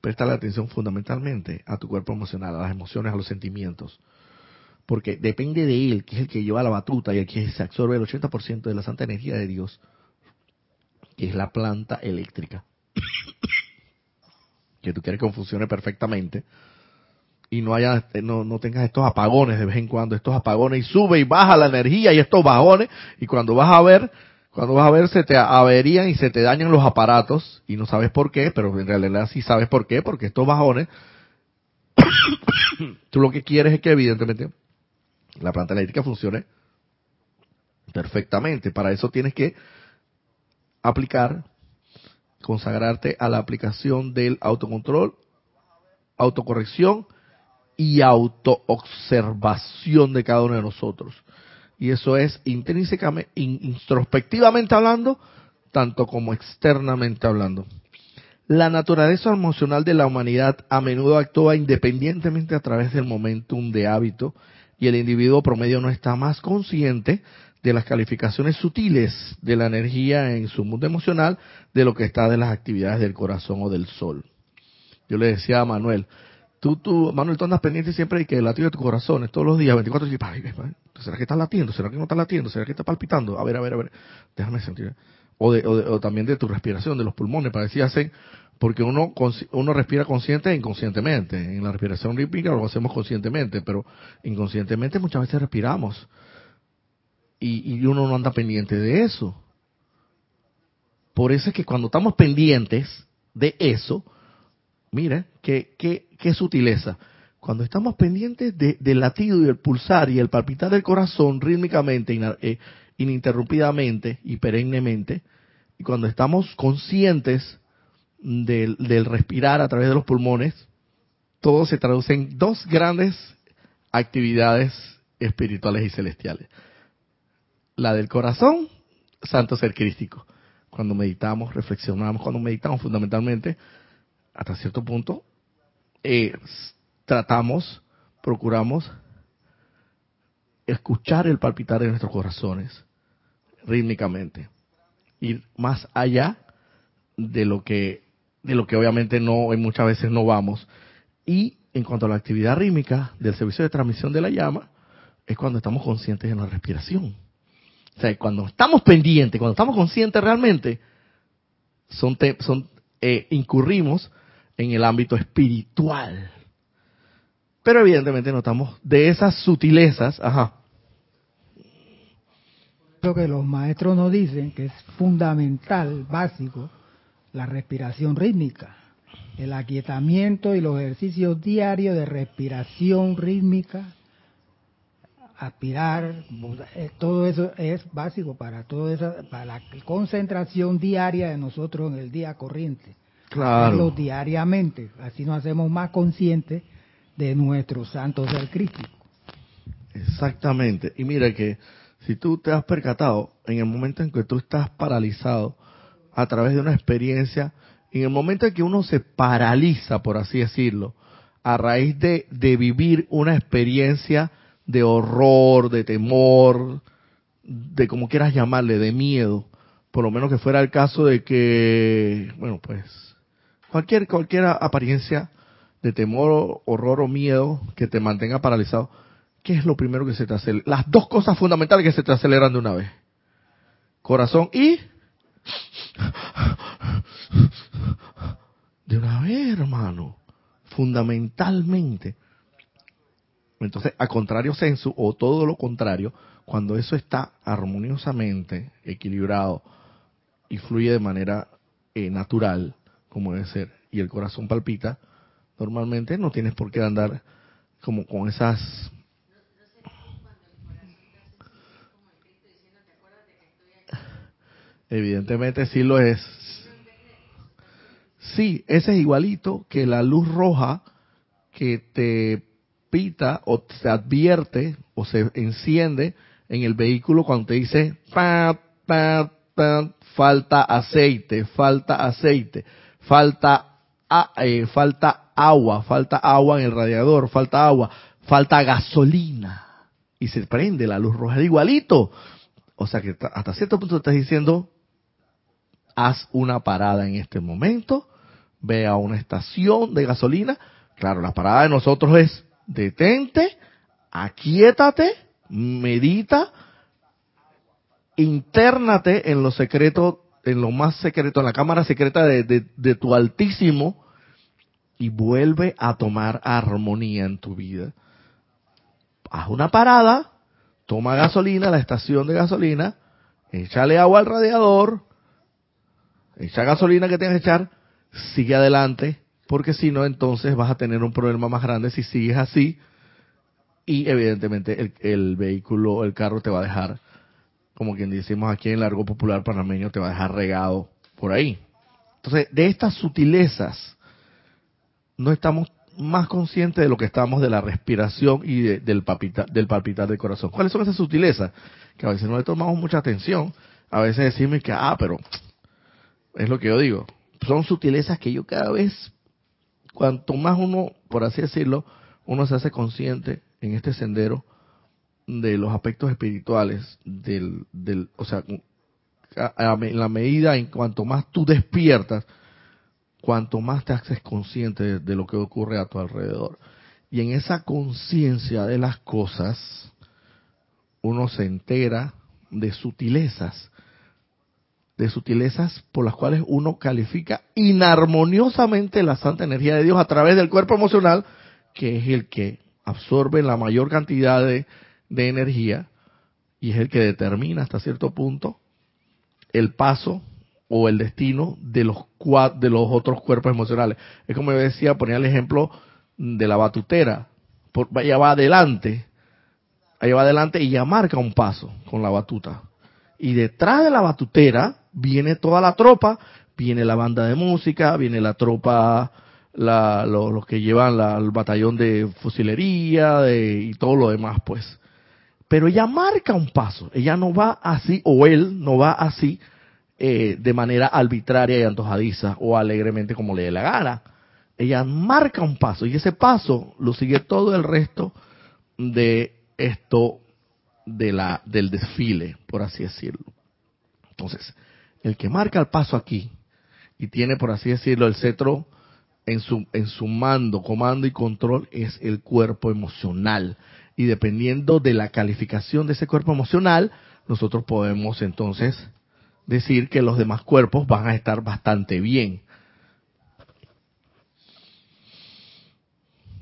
S1: presta la atención fundamentalmente a tu cuerpo emocional, a las emociones, a los sentimientos. Porque depende de él, que es el que lleva la batuta y el que se absorbe el 80% de la santa energía de Dios, que es la planta eléctrica. que tú quieres que funcione perfectamente. y no haya no, no tengas estos apagones de vez en cuando, estos apagones y sube y baja la energía y estos bajones y cuando vas a ver cuando vas a ver se te averían y se te dañan los aparatos y no sabes por qué, pero en realidad sí sabes por qué, porque estos bajones tú lo que quieres es que evidentemente la planta eléctrica funcione perfectamente. Para eso tienes que aplicar, consagrarte a la aplicación del autocontrol, autocorrección y autoobservación de cada uno de nosotros. Y eso es intrínsecamente, introspectivamente hablando, tanto como externamente hablando. La naturaleza emocional de la humanidad a menudo actúa independientemente a través del momentum de hábito y el individuo promedio no está más consciente de las calificaciones sutiles de la energía en su mundo emocional de lo que está de las actividades del corazón o del sol. Yo le decía a Manuel, tú, tú, Manuel, tú andas pendiente siempre de que latido de tu corazón, todos los días, 24 horas, ¿será que está latiendo? ¿Será que no está latiendo? ¿Será que está palpitando? A ver, a ver, a ver, déjame sentir. O, de, o, también de tu respiración, de los pulmones, para decir hacen, porque uno, uno respira consciente e inconscientemente. En la respiración rítmica lo hacemos conscientemente, pero inconscientemente muchas veces respiramos y, uno no anda pendiente de eso. Por eso es que cuando estamos pendientes de eso, mire, qué, qué, qué sutileza. Cuando estamos pendientes de, del latido y el pulsar y el palpitar del corazón rítmicamente, eh, ininterrumpidamente y perennemente, y cuando estamos conscientes del, del respirar a través de los pulmones, todo se traduce en dos grandes actividades espirituales y celestiales la del corazón, santo ser crístico. Cuando meditamos, reflexionamos, cuando meditamos fundamentalmente, hasta cierto punto, eh, tratamos, procuramos escuchar el palpitar de nuestros corazones rítmicamente, ir más allá de lo que de lo que obviamente no muchas veces no vamos. Y en cuanto a la actividad rítmica del servicio de transmisión de la llama es cuando estamos conscientes de la respiración. O sea, cuando estamos pendientes, cuando estamos conscientes realmente, son, son eh, incurrimos en el ámbito espiritual. Pero evidentemente notamos de esas sutilezas, ajá.
S2: Lo que los maestros nos dicen que es fundamental, básico, la respiración rítmica, el aquietamiento y los ejercicios diarios de respiración rítmica aspirar, eh, todo eso es básico para todo eso, para la concentración diaria de nosotros en el día corriente.
S1: Claro.
S2: diariamente, así nos hacemos más conscientes de nuestro santo ser crítico.
S1: Exactamente. Y mira que si tú te has percatado en el momento en que tú estás paralizado a través de una experiencia, en el momento en que uno se paraliza, por así decirlo, a raíz de, de vivir una experiencia de horror, de temor, de como quieras llamarle, de miedo. Por lo menos que fuera el caso de que, bueno, pues, cualquier, cualquier apariencia de temor, horror o miedo que te mantenga paralizado, ¿qué es lo primero que se te acelera? Las dos cosas fundamentales que se te aceleran de una vez. Corazón y... De una vez, hermano. Fundamentalmente. Entonces, a contrario sensu, o todo lo contrario, cuando eso está armoniosamente equilibrado y fluye de manera eh, natural, como debe ser, y el corazón palpita, normalmente no tienes por qué andar como con esas Evidentemente sí lo es. Sí, ese es igualito que la luz roja que te pita o se advierte o se enciende en el vehículo cuando te dice pa, pa, pa, falta aceite, falta aceite, falta, eh, falta agua, falta agua en el radiador, falta agua, falta gasolina. Y se prende la luz roja igualito. O sea que hasta cierto punto estás diciendo, haz una parada en este momento, ve a una estación de gasolina. Claro, la parada de nosotros es detente, aquietate, medita, internate en lo secreto, en lo más secreto, en la cámara secreta de, tu altísimo y vuelve a tomar armonía en tu vida. Haz una parada, toma gasolina, la estación de gasolina, échale agua al radiador, echa gasolina que tengas que echar, sigue adelante, porque si no, entonces vas a tener un problema más grande si sigues así y evidentemente el, el vehículo, el carro te va a dejar, como quien decimos aquí en Largo Popular Panameño, te va a dejar regado por ahí. Entonces, de estas sutilezas, no estamos más conscientes de lo que estamos de la respiración y del, palpitar, del palpitar del corazón. ¿Cuáles son esas sutilezas? Que a veces no le tomamos mucha atención. A veces decimos que, ah, pero es lo que yo digo. Son sutilezas que yo cada vez, cuanto más uno, por así decirlo, uno se hace consciente en este sendero de los aspectos espirituales, del, del o sea, en la medida en cuanto más tú despiertas, cuanto más te haces consciente de, lo que ocurre a tu alrededor. Y en esa conciencia de las cosas, uno se entera de sutilezas, de sutilezas por las cuales uno califica inarmoniosamente la santa energía de Dios a través del cuerpo emocional, que es el que absorbe la mayor cantidad de, de energía y es el que determina hasta cierto punto el paso o el destino de los de los otros cuerpos emocionales. Es como yo decía, ponía el ejemplo de la batutera. Por, ella va adelante, ella va adelante y ya marca un paso con la batuta. Y detrás de la batutera viene toda la tropa, viene la banda de música, viene la tropa, la, los, que llevan el batallón de fusilería de, y todo lo demás, pues. Pero ella marca un paso, ella no va así, o él no va así, eh, de manera arbitraria y antojadiza o alegremente como le dé la gana. Ella marca un paso y ese paso lo sigue todo el resto de esto de la, del desfile, por así decirlo. Entonces, el que marca el paso aquí y tiene, por así decirlo, el cetro en su, en su mando, comando y control es el cuerpo emocional. Y dependiendo de la calificación de ese cuerpo emocional, nosotros podemos entonces decir que los demás cuerpos van a estar bastante bien.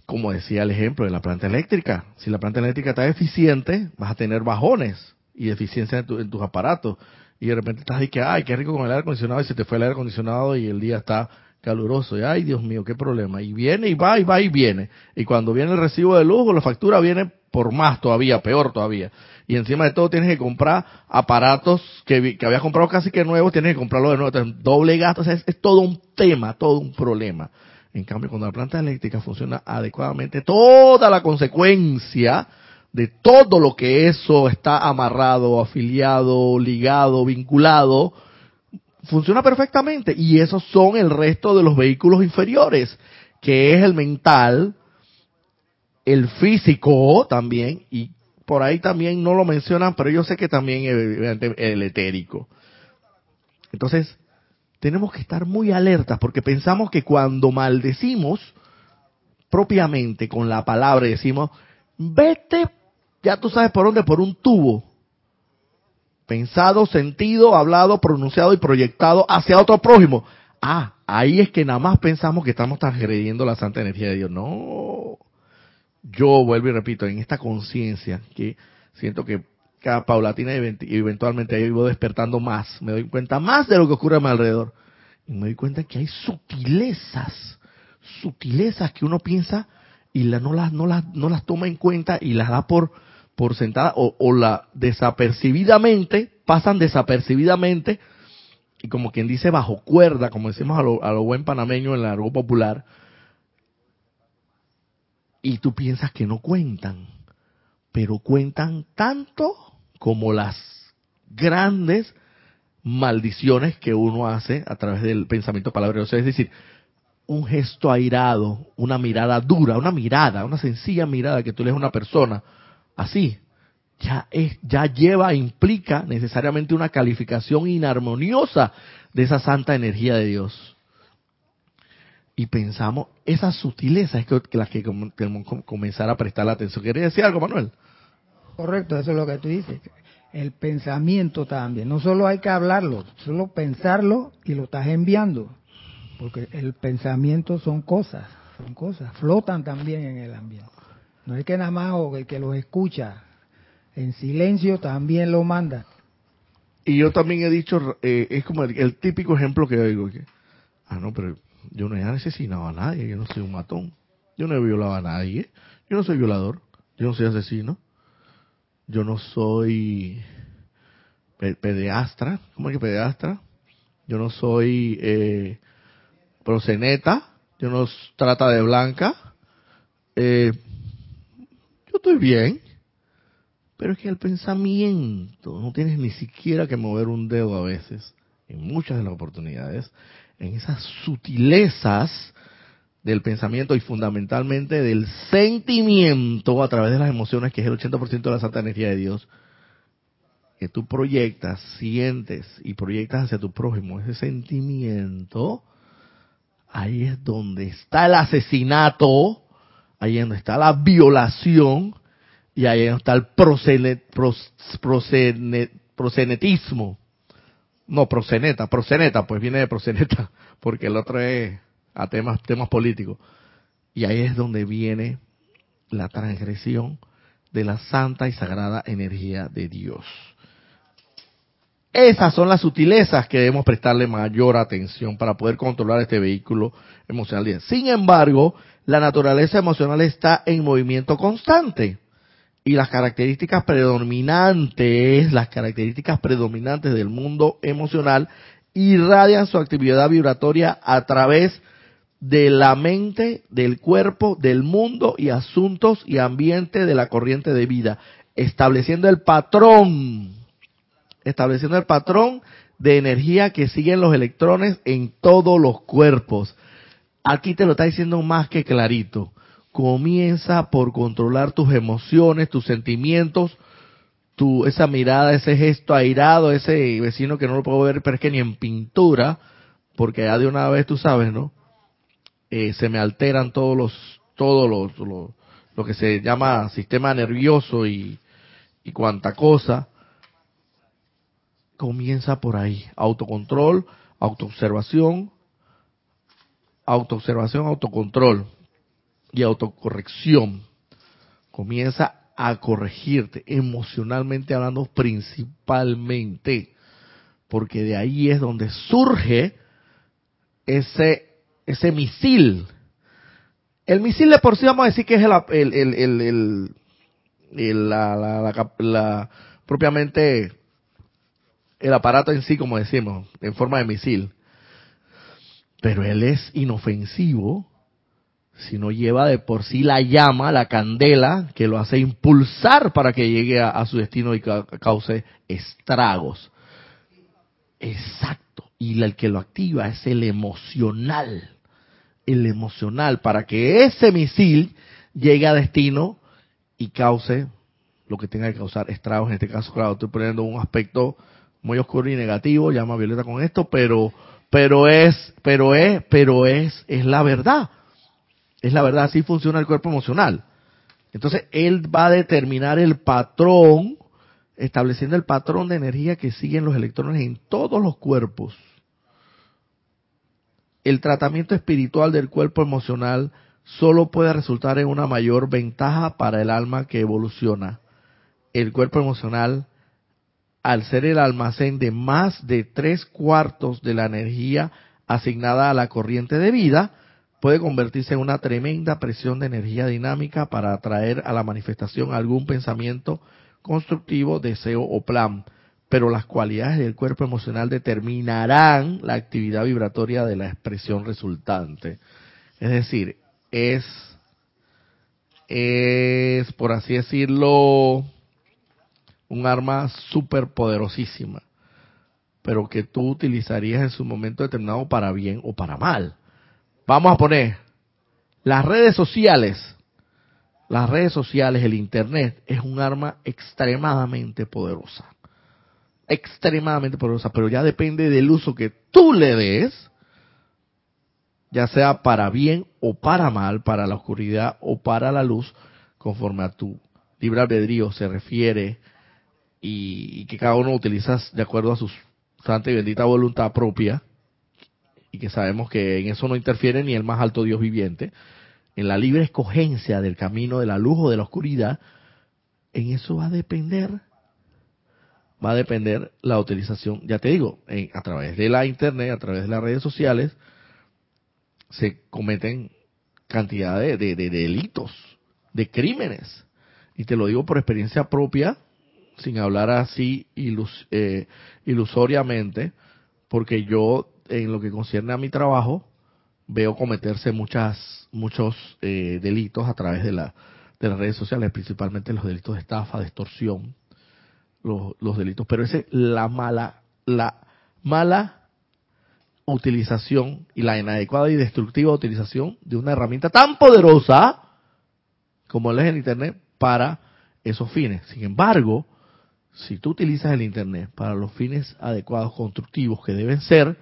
S1: Como decía el ejemplo de la planta eléctrica, si la planta eléctrica está eficiente, vas a tener bajones y deficiencia en, tus aparatos. Y de repente estás ahí que, ay, qué rico con el aire acondicionado y se te fue el aire acondicionado y el día está caluroso. Y ay, Dios mío, qué problema. Y viene y va y va y viene. Y cuando viene el recibo de luz o la factura viene por más todavía, peor todavía y encima de todo tienes que comprar aparatos que, que habías comprado casi que nuevos, tienes que comprarlo de nuevo, doble gasto, sea, es, todo un tema, todo un problema. En cambio, cuando la planta eléctrica funciona adecuadamente, toda la consecuencia de todo lo que eso está amarrado, afiliado, ligado, vinculado, funciona perfectamente. Y esos son el resto de los vehículos inferiores, que es el mental, el físico también y por ahí también no lo mencionan, pero yo sé que también el etérico. Entonces, tenemos que estar muy alertas porque pensamos que cuando maldecimos propiamente con la palabra decimos, vete, ya tú sabes por dónde, por un tubo. Pensado, sentido, hablado, pronunciado y proyectado hacia otro prójimo. Ah, ahí es que nada más pensamos que estamos transgrediendo la santa energía de Dios. No, yo vuelvo y repito, en esta conciencia que siento que cada paulatina y eventualmente ahí voy despertando más, me doy cuenta más de lo que ocurre a mi alrededor. Y me doy cuenta que hay sutilezas, sutilezas que uno piensa y la, no, las, no, las, no las toma en cuenta y las da por, por sentada o, la desapercibidamente, pasan desapercibidamente y como quien dice bajo cuerda, como decimos a lo, a lo buen panameño en la algo popular, y tú piensas que no cuentan, pero cuentan tanto como las grandes maldiciones que uno hace a través del pensamiento palabroso. Es decir, un gesto airado, una mirada dura, una mirada, una sencilla mirada que tú le das a una persona, así, ya es, ya lleva, implica necesariamente una calificación inarmoniosa de esa santa energía de Dios y pensamos, esa sutileza es que, las que tenemos que comenzar a prestar la atención. ¿Quieres decir algo, Manuel?
S2: Correcto, eso es lo que tú dices. El pensamiento también. No solo hay que hablarlo, solo pensarlo y lo estás enviando. Porque el pensamiento son cosas. son cosas, flotan también en el ambiente. No es que nada más o el que los escucha en silencio también lo manda.
S1: Y yo también he dicho, eh, es como el, típico ejemplo que digo, que, ah, no, pero yo no he asesinado a nadie, yo no soy un matón, yo no he violado a nadie, yo no soy violador, yo no soy asesino, yo no soy pediastra, ¿cómo es que pediastra? Yo no soy eh, proseneta, yo no trata de blanca, eh, estoy bien, pero es que el pensamiento, no tienes ni siquiera que mover un dedo a veces, en muchas de las oportunidades, en esas sutilezas del pensamiento y fundamentalmente del sentimiento a través de las emociones, que es el 80% de la santa energía de Dios, que tú proyectas, sientes y proyectas hacia tu prójimo ese sentimiento, ahí es donde está el asesinato, ahí es donde está la violación, y ahí está el prosenetismo. No, proseneta, proseneta, pues viene de proseneta, porque el otro es a temas, temas políticos. Y ahí es donde viene la transgresión de la santa y sagrada energía de Dios. Esas son las sutilezas que debemos prestarle mayor atención para poder controlar este vehículo emocional. Sin embargo, la naturaleza emocional está en movimiento constante y las características predominantes, las características predominantes del mundo emocional irradian su actividad vibratoria a través de la mente, del cuerpo, del mundo y asuntos y ambiente de la corriente de vida, estableciendo el patrón, estableciendo el patrón de energía que siguen los electrones en todos los cuerpos. Aquí te lo está diciendo más que clarito comienza por controlar tus emociones, tus sentimientos, tu, esa mirada, ese gesto airado, ese vecino que no lo puedo ver, pero es que ni en pintura, porque ya de una vez tú sabes, ¿no? Eh, se me alteran todos los, todos los, lo que se llama sistema nervioso y, y cuanta cosa. Comienza por ahí. Autocontrol, autoobservación, autoobservación, autocontrol y autocorrección. Comienza a corregirte emocionalmente hablando principalmente, porque de ahí es donde surge ese ese misil. El misil de por sí vamos a decir que es el, el, el, la, la, propiamente el aparato en sí, como decimos, en forma de misil. Pero él es inofensivo si no lleva de por sí la llama, la candela, que lo hace impulsar para que llegue a, su destino y cause estragos. Exacto. Y el que lo activa es el emocional. El emocional, para que ese misil llegue a destino y cause lo que tenga que causar estragos. En este caso, claro, estoy poniendo un aspecto muy oscuro y negativo, llama Violeta con esto, pero, pero es, pero es, pero es, es la verdad es la verdad, así funciona el cuerpo emocional. Entonces, él va a determinar el patrón, estableciendo el patrón de energía que siguen los electrones en todos los cuerpos. El tratamiento espiritual del cuerpo emocional solo puede resultar en una mayor ventaja para el alma que evoluciona. El cuerpo emocional, al ser el almacén de más de tres cuartos de la energía asignada a la corriente de vida, puede convertirse en una tremenda presión de energía dinámica para atraer a la manifestación algún pensamiento constructivo, deseo o plan. Pero las cualidades del cuerpo emocional determinarán la actividad vibratoria de la expresión resultante. Es decir, es, es por así decirlo, un arma súper poderosísima, pero que tú utilizarías en su momento determinado para bien o para mal Vamos a poner las redes sociales. Las redes sociales, el Internet, es un arma extremadamente poderosa. Extremadamente poderosa, pero ya depende del uso que tú le des, ya sea para bien o para mal, para la oscuridad o para la luz, conforme a tu libre albedrío se refiere y, que cada uno utiliza de acuerdo a su santa y bendita voluntad propia y que sabemos que en eso no interfiere ni el más alto Dios viviente, en la libre escogencia del camino de la luz o de la oscuridad, en eso va a depender, va a depender la utilización, ya te digo, a través de la internet, a través de las redes sociales, se cometen cantidad de, delitos, de crímenes. Y te lo digo por experiencia propia, sin hablar así eh, ilusoriamente, porque yo, en lo que concierne a mi trabajo, veo cometerse muchas muchos eh, delitos a través de, la, de las redes sociales, principalmente los delitos de estafa, de extorsión, los, los delitos. Pero ese la mala la mala utilización y la inadecuada y destructiva utilización de una herramienta tan poderosa como es el Internet para esos fines. Sin embargo, si tú utilizas el Internet para los fines adecuados, constructivos que deben ser,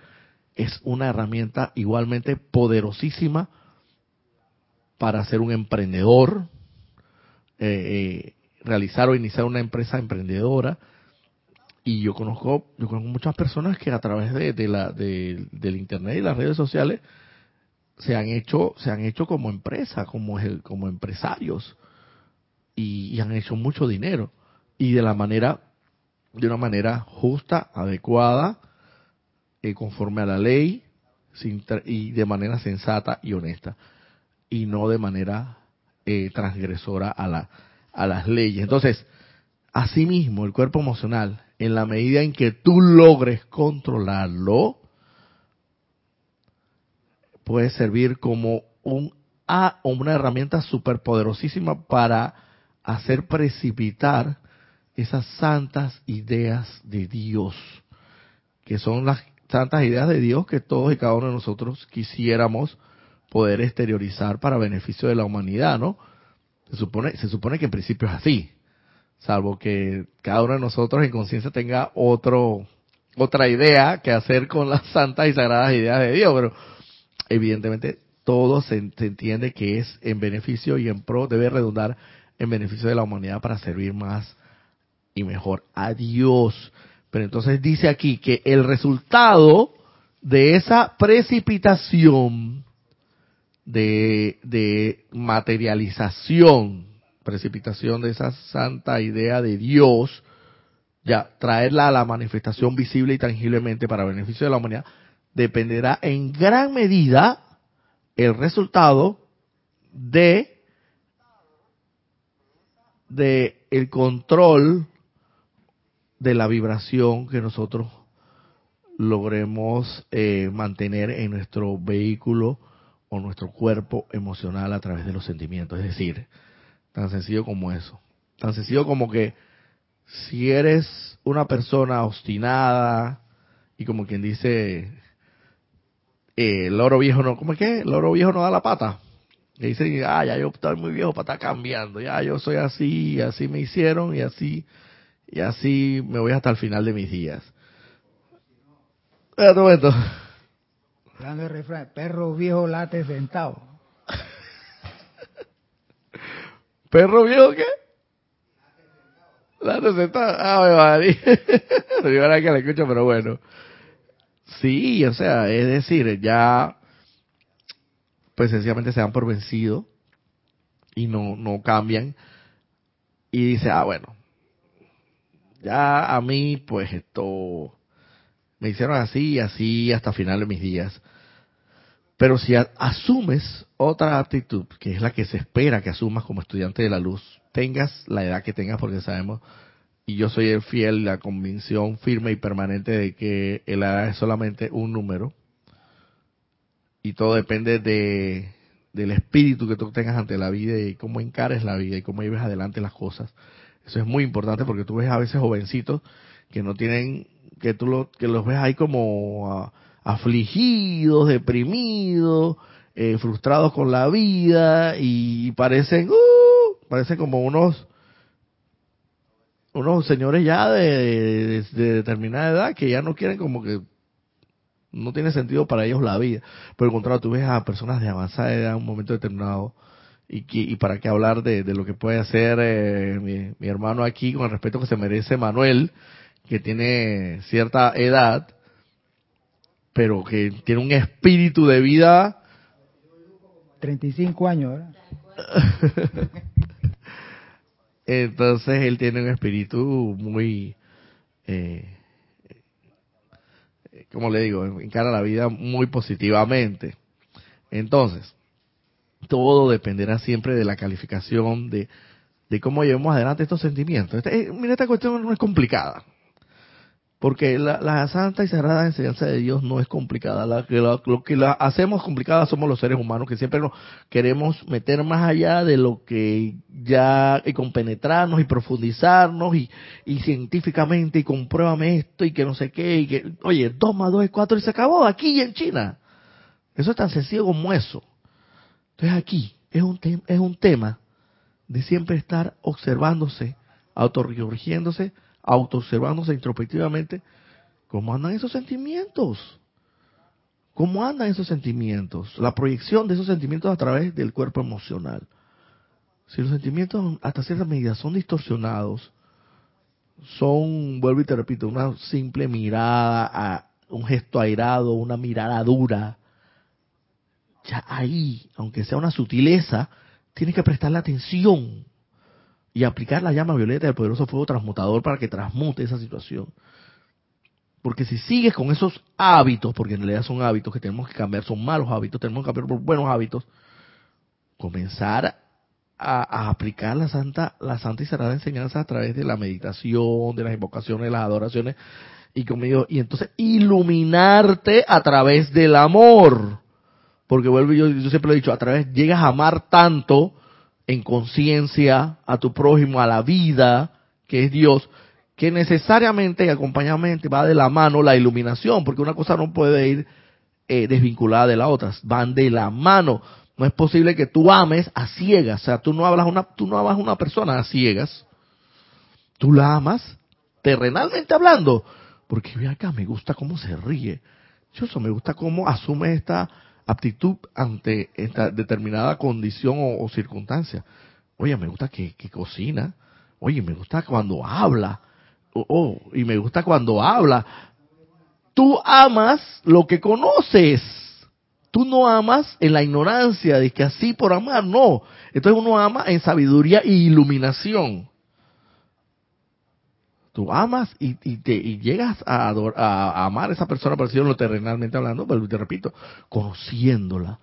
S1: es una herramienta igualmente poderosísima para ser un emprendedor, eh, eh, realizar o iniciar una empresa emprendedora. Y yo conozco, yo conozco muchas personas que a través de, la, del internet y las redes sociales se han hecho, se han hecho como empresa, como, como empresarios y, han hecho mucho dinero y de la manera, de una manera justa, adecuada, eh, conforme a la ley y de manera sensata y honesta y no de manera eh, transgresora a, la, a las leyes. Entonces, asimismo, el cuerpo emocional, en la medida en que tú logres controlarlo, puede servir como un a una herramienta superpoderosísima para hacer precipitar esas santas ideas de Dios, que son las santas ideas de Dios que todos y cada uno de nosotros quisiéramos poder exteriorizar para beneficio de la humanidad, ¿no? Se supone, se supone que en principio es así, salvo que cada uno de nosotros en conciencia tenga otro, otra idea que hacer con las santas y sagradas ideas de Dios, pero evidentemente todo se, se entiende que es en beneficio y en pro, debe redundar en beneficio de la humanidad para servir más y mejor a Dios. Pero entonces dice aquí que el resultado de esa precipitación, de, materialización, precipitación de esa santa idea de Dios, ya traerla a la manifestación visible y tangiblemente para beneficio de la humanidad, dependerá en gran medida el resultado de el control de la vibración que nosotros logremos eh, mantener en nuestro vehículo o nuestro cuerpo emocional a través de los sentimientos. Es decir, tan sencillo como eso. Tan sencillo como que si eres una persona obstinada y como quien dice, eh, el oro viejo no, ¿cómo es que? El oro viejo no da la pata. Y dicen, ah, ya yo estoy muy viejo para estar cambiando, ya yo soy así, así me hicieron, y así, y así me voy hasta el final de mis días. Espera un momento.
S2: Hablando de refrán, perro viejo late sentado.
S1: ¿Perro viejo qué? Late sentado. Ah, me. Primera que la escucho, pero bueno. Sí, o sea, es decir, ya pues sencillamente se dan por vencido y no, no cambian. Y dice, ah, bueno, ya a mí, pues esto, me hicieron así y así hasta final de mis días. Pero si asumes otra actitud, que es la que se espera que asumas como estudiante de la luz, tengas la edad que tengas, porque sabemos, y yo soy el fiel, la convicción firme y permanente de que la edad es solamente un número, y todo depende de del espíritu que tú tengas ante la vida y cómo encares la vida y cómo lleves adelante las cosas. Eso es muy importante porque tú ves a veces jovencitos que no tienen, que tú lo, que los ves ahí como afligidos, deprimidos, eh, frustrados con la vida y parecen, uh, parecen como unos, unos señores ya de, de determinada edad que ya no quieren como que no tiene sentido para ellos la vida. Por el contrario, tú ves a personas de avanzada edad en un momento determinado y, y para qué hablar de, lo que puede hacer eh, mi, hermano aquí con el respeto que se merece Manuel, que tiene cierta edad, pero que tiene un espíritu de vida
S2: 35 años, ¿verdad?
S1: Entonces él tiene un espíritu muy, eh, como le digo, encara la vida muy positivamente. Entonces, todo dependerá siempre de la calificación de, de cómo llevemos adelante estos sentimientos. Este, eh, mira, esta cuestión no es complicada. Porque la, santa y sagrada enseñanza de Dios no es complicada. lo que la hacemos complicada somos los seres humanos que siempre nos queremos meter más allá de lo que ya, y compenetrarnos y profundizarnos y, y científicamente y compruébame esto y que no sé qué. Y que, oye, 2 más 2 es 4 y se acabó aquí en China. Eso es tan sencillo como eso. Entonces aquí es un, es un tema de siempre estar observándose, autorregiéndose autoobservándose introspectivamente, cómo andan esos sentimientos. ¿Cómo andan esos sentimientos? La proyección de esos sentimientos a través del cuerpo emocional. Si los sentimientos hasta cierta medida son distorsionados, son, vuelvo y te repito, una simple mirada, a un gesto airado, una mirada dura, ya ahí, aunque sea una sutileza, tienes que prestarle atención y aplicar la llama violeta del poderoso fuego transmutador para que transmute esa situación. Porque si sigues con esos hábitos, porque en realidad son hábitos que tenemos que cambiar, son malos hábitos, tenemos que cambiar por buenos hábitos, comenzar a, aplicar la santa, la santa y sagrada enseñanza a través de la meditación, de las invocaciones, de las adoraciones, y conmigo, y entonces iluminarte a través del amor. Porque vuelvo, yo, yo siempre lo he dicho, a través, llegas a amar tanto en conciencia a tu prójimo, a la vida, que es Dios, que necesariamente y acompañadamente va de la mano la iluminación, porque una cosa no puede ir eh, desvinculada de la otra, van de la mano. No es posible que tú ames a ciegas, o sea, tú no hablas una, tú no amas a una persona a ciegas, tú la amas terrenalmente hablando, porque ve acá, me gusta cómo se ríe, yo me gusta cómo asume esta aptitud ante esta determinada condición o, circunstancia. Oye, me gusta que, cocina. Oye, me gusta cuando habla. Oh, y me gusta cuando habla. Tú amas lo que conoces. Tú no amas en la ignorancia de que así por amar, no. Entonces uno ama en sabiduría e iluminación. Tú amas y, te, llegas a, amar a esa persona, por decirlo terrenalmente hablando, pero te repito, conociéndola.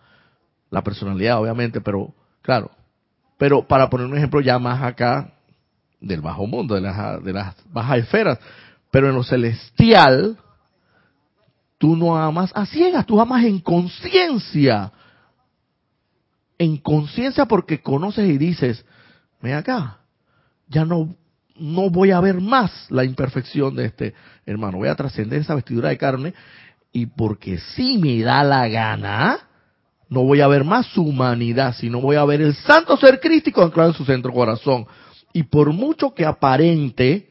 S1: La personalidad, obviamente, pero claro. Pero para poner un ejemplo ya más acá del bajo mundo, de las, de las bajas esferas. Pero en lo celestial, tú no amas a ciegas, tú amas en conciencia. En conciencia porque conoces y dices, ven acá, ya no no voy a ver más la imperfección de este hermano, voy a trascender esa vestidura de carne y porque si me da la gana, no voy a ver más su humanidad, sino voy a ver el santo ser crístico anclado en su centro corazón. Y por mucho que aparente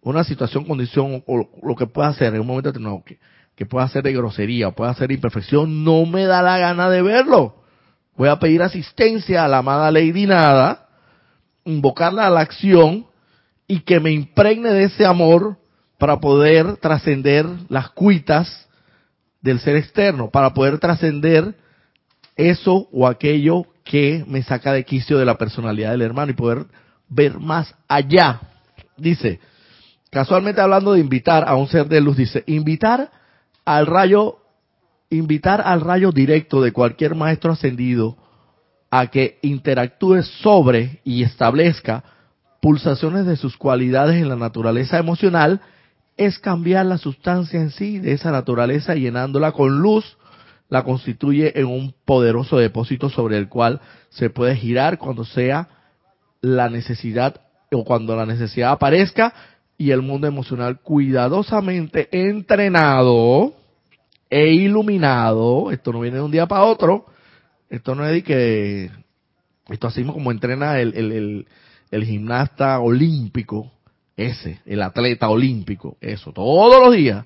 S1: una situación, condición o lo que pueda hacer en un momento determinado, que, que pueda ser de grosería, pueda ser de imperfección, no me da la gana de verlo. Voy a pedir asistencia a la amada Lady Nada, invocarla a la acción y que me impregne de ese amor para poder trascender las cuitas del ser externo, para poder trascender eso o aquello que me saca de quicio de la personalidad del hermano y poder ver más allá. Dice, casualmente hablando de invitar a un ser de luz, dice, invitar al rayo, invitar al rayo directo de cualquier maestro ascendido a que interactúe sobre y establezca pulsaciones de sus cualidades en la naturaleza emocional, es cambiar la sustancia en sí de esa naturaleza llenándola con luz, la constituye en un poderoso depósito sobre el cual se puede girar cuando sea la necesidad o cuando la necesidad aparezca y el mundo emocional cuidadosamente entrenado e iluminado, esto no viene de un día para otro, esto no es de que, esto así como entrena el, el el gimnasta olímpico, ese, el atleta olímpico, eso, todos los días,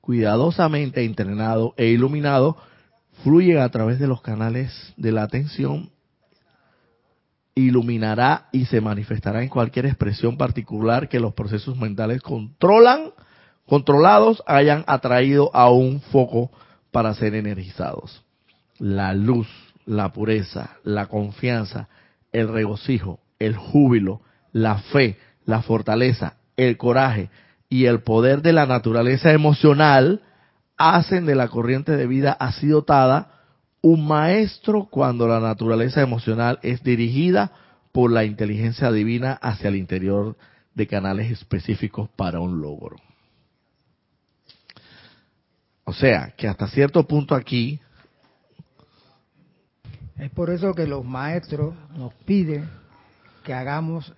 S1: cuidadosamente entrenado e iluminado, fluye a través de los canales de la atención, iluminará y se manifestará en cualquier expresión particular que los procesos mentales controlan, controlados hayan atraído a un foco para ser energizados. La luz, la pureza, la confianza, el regocijo, el júbilo, la fe, la fortaleza, el coraje y el poder de la naturaleza emocional hacen de la corriente de vida así dotada un maestro cuando la naturaleza emocional es dirigida por la inteligencia divina hacia el interior de canales específicos para un logro. O sea, que hasta cierto punto aquí...
S2: Es por eso que los maestros nos piden que hagamos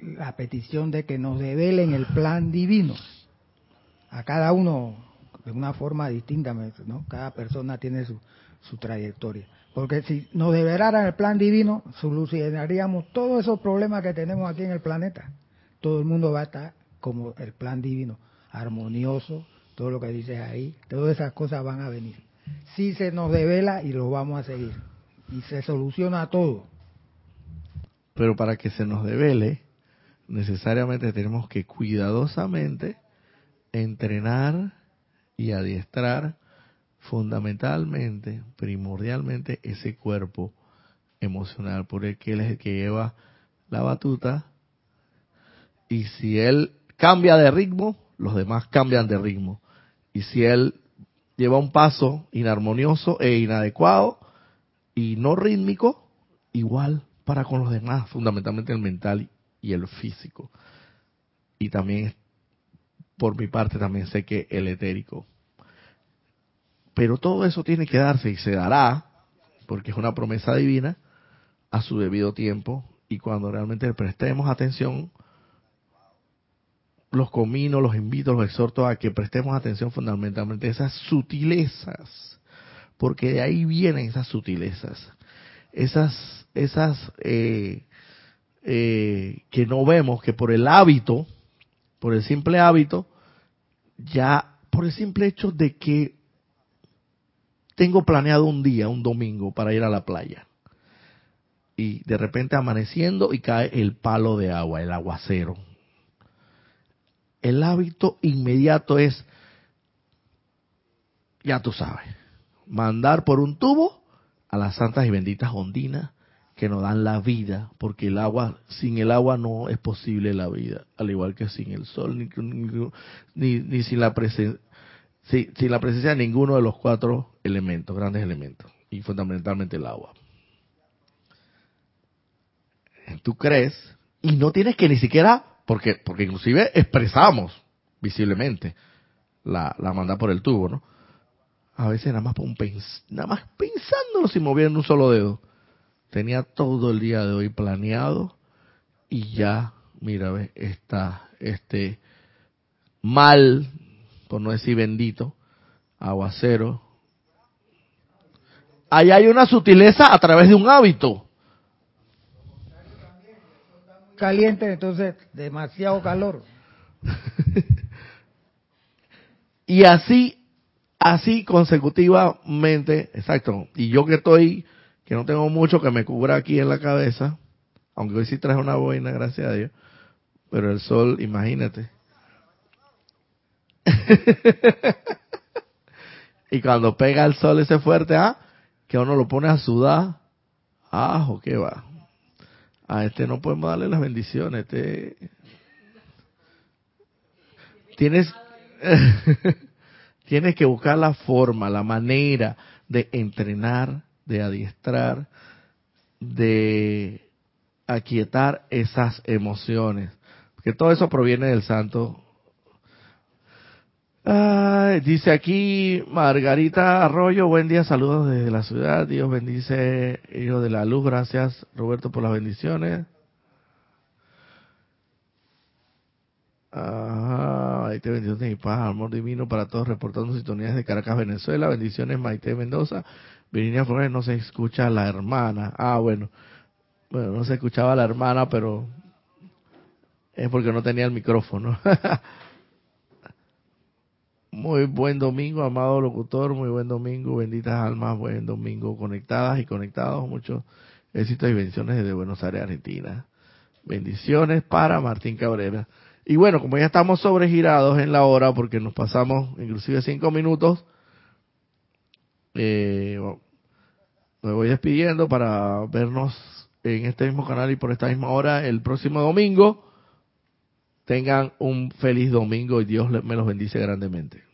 S2: la petición de que nos develen el plan divino. A cada uno de una forma distinta, ¿no? Cada persona tiene su, su trayectoria. Porque si nos develaran el plan divino, solucionaríamos todos esos problemas que tenemos aquí en el planeta. Todo el mundo va a estar como el plan divino, armonioso, todo lo que dices ahí, todas esas cosas van a venir. Si se nos devela y lo vamos a seguir. Y se soluciona todo.
S1: Pero para que se nos devele, necesariamente tenemos que cuidadosamente entrenar y adiestrar fundamentalmente, primordialmente, ese cuerpo emocional, por el que él es el que lleva la batuta. Y si él cambia de ritmo, los demás cambian de ritmo. Y si él lleva un paso inarmonioso e inadecuado y no rítmico, igual para con los demás, fundamentalmente el mental y el físico. Y también, por mi parte, también sé que el etérico. Pero todo eso tiene que darse y se dará, porque es una promesa divina, a su debido tiempo. Y cuando realmente prestemos atención, los comino, los invito, los exhorto a que prestemos atención fundamentalmente a esas sutilezas, porque de ahí vienen esas sutilezas, esas, esas eh, eh, que no vemos, que por el hábito, por el simple hábito, ya por el simple hecho de que tengo planeado un día, un domingo, para ir a la playa. Y de repente amaneciendo y cae el palo de agua, el aguacero. El hábito inmediato es, ya tú sabes, mandar por un tubo a las santas y benditas ondinas que nos dan la vida, porque el agua, sin el agua no es posible la vida, al igual que sin el sol, ni, ni, ni sin la presencia sin, la presencia de ninguno de los cuatro elementos, grandes elementos, y fundamentalmente el agua. Tú crees, y no tienes que ni siquiera, porque, porque inclusive expresamos visiblemente la, la manda por el tubo, ¿no? A veces nada más, nada más pensándolo sin mover un solo dedo. Tenía todo el día de hoy planeado y ya, mira, ve, está este mal por no decir bendito, aguacero. Ahí hay una sutileza a través de un hábito.
S2: Caliente, entonces demasiado calor.
S1: y así, así consecutivamente, exacto. Y yo que estoy, que no tengo mucho que me cubra aquí en la cabeza, aunque hoy sí traje una boina, gracias a Dios, pero el sol, imagínate, y cuando pega el sol ese fuerte, ¿ah? Que uno lo pone a sudar. Ajo, ¿qué va? A este no podemos darle las bendiciones. Este... Tienes, tienes que buscar la forma, la manera de entrenar, de adiestrar, de aquietar esas emociones. Que todo eso proviene del santo dice aquí Margarita Arroyo, buen día, saludos desde la ciudad, Dios bendice, hijo de la luz, gracias Roberto por las bendiciones. Ah, Maite, bendiciones y paz, amor divino para todos, reportando sintonías de Caracas, Venezuela. Bendiciones, Maite Mendoza. Virginia Flores, no se escucha la hermana. Ah, bueno. Bueno, no se escuchaba la hermana, pero es porque no tenía el micrófono. Muy buen domingo, amado locutor, muy buen domingo, benditas almas, buen domingo, conectadas y conectados, muchos éxitos y bendiciones desde Buenos Aires, Argentina. Bendiciones para Martín Cabrera. Y bueno, como ya estamos sobregirados en la hora, porque nos pasamos inclusive cinco minutos, eh, me voy despidiendo para vernos en este mismo canal y por esta misma hora el próximo domingo. Tengan un feliz domingo y Dios me los bendice grandemente.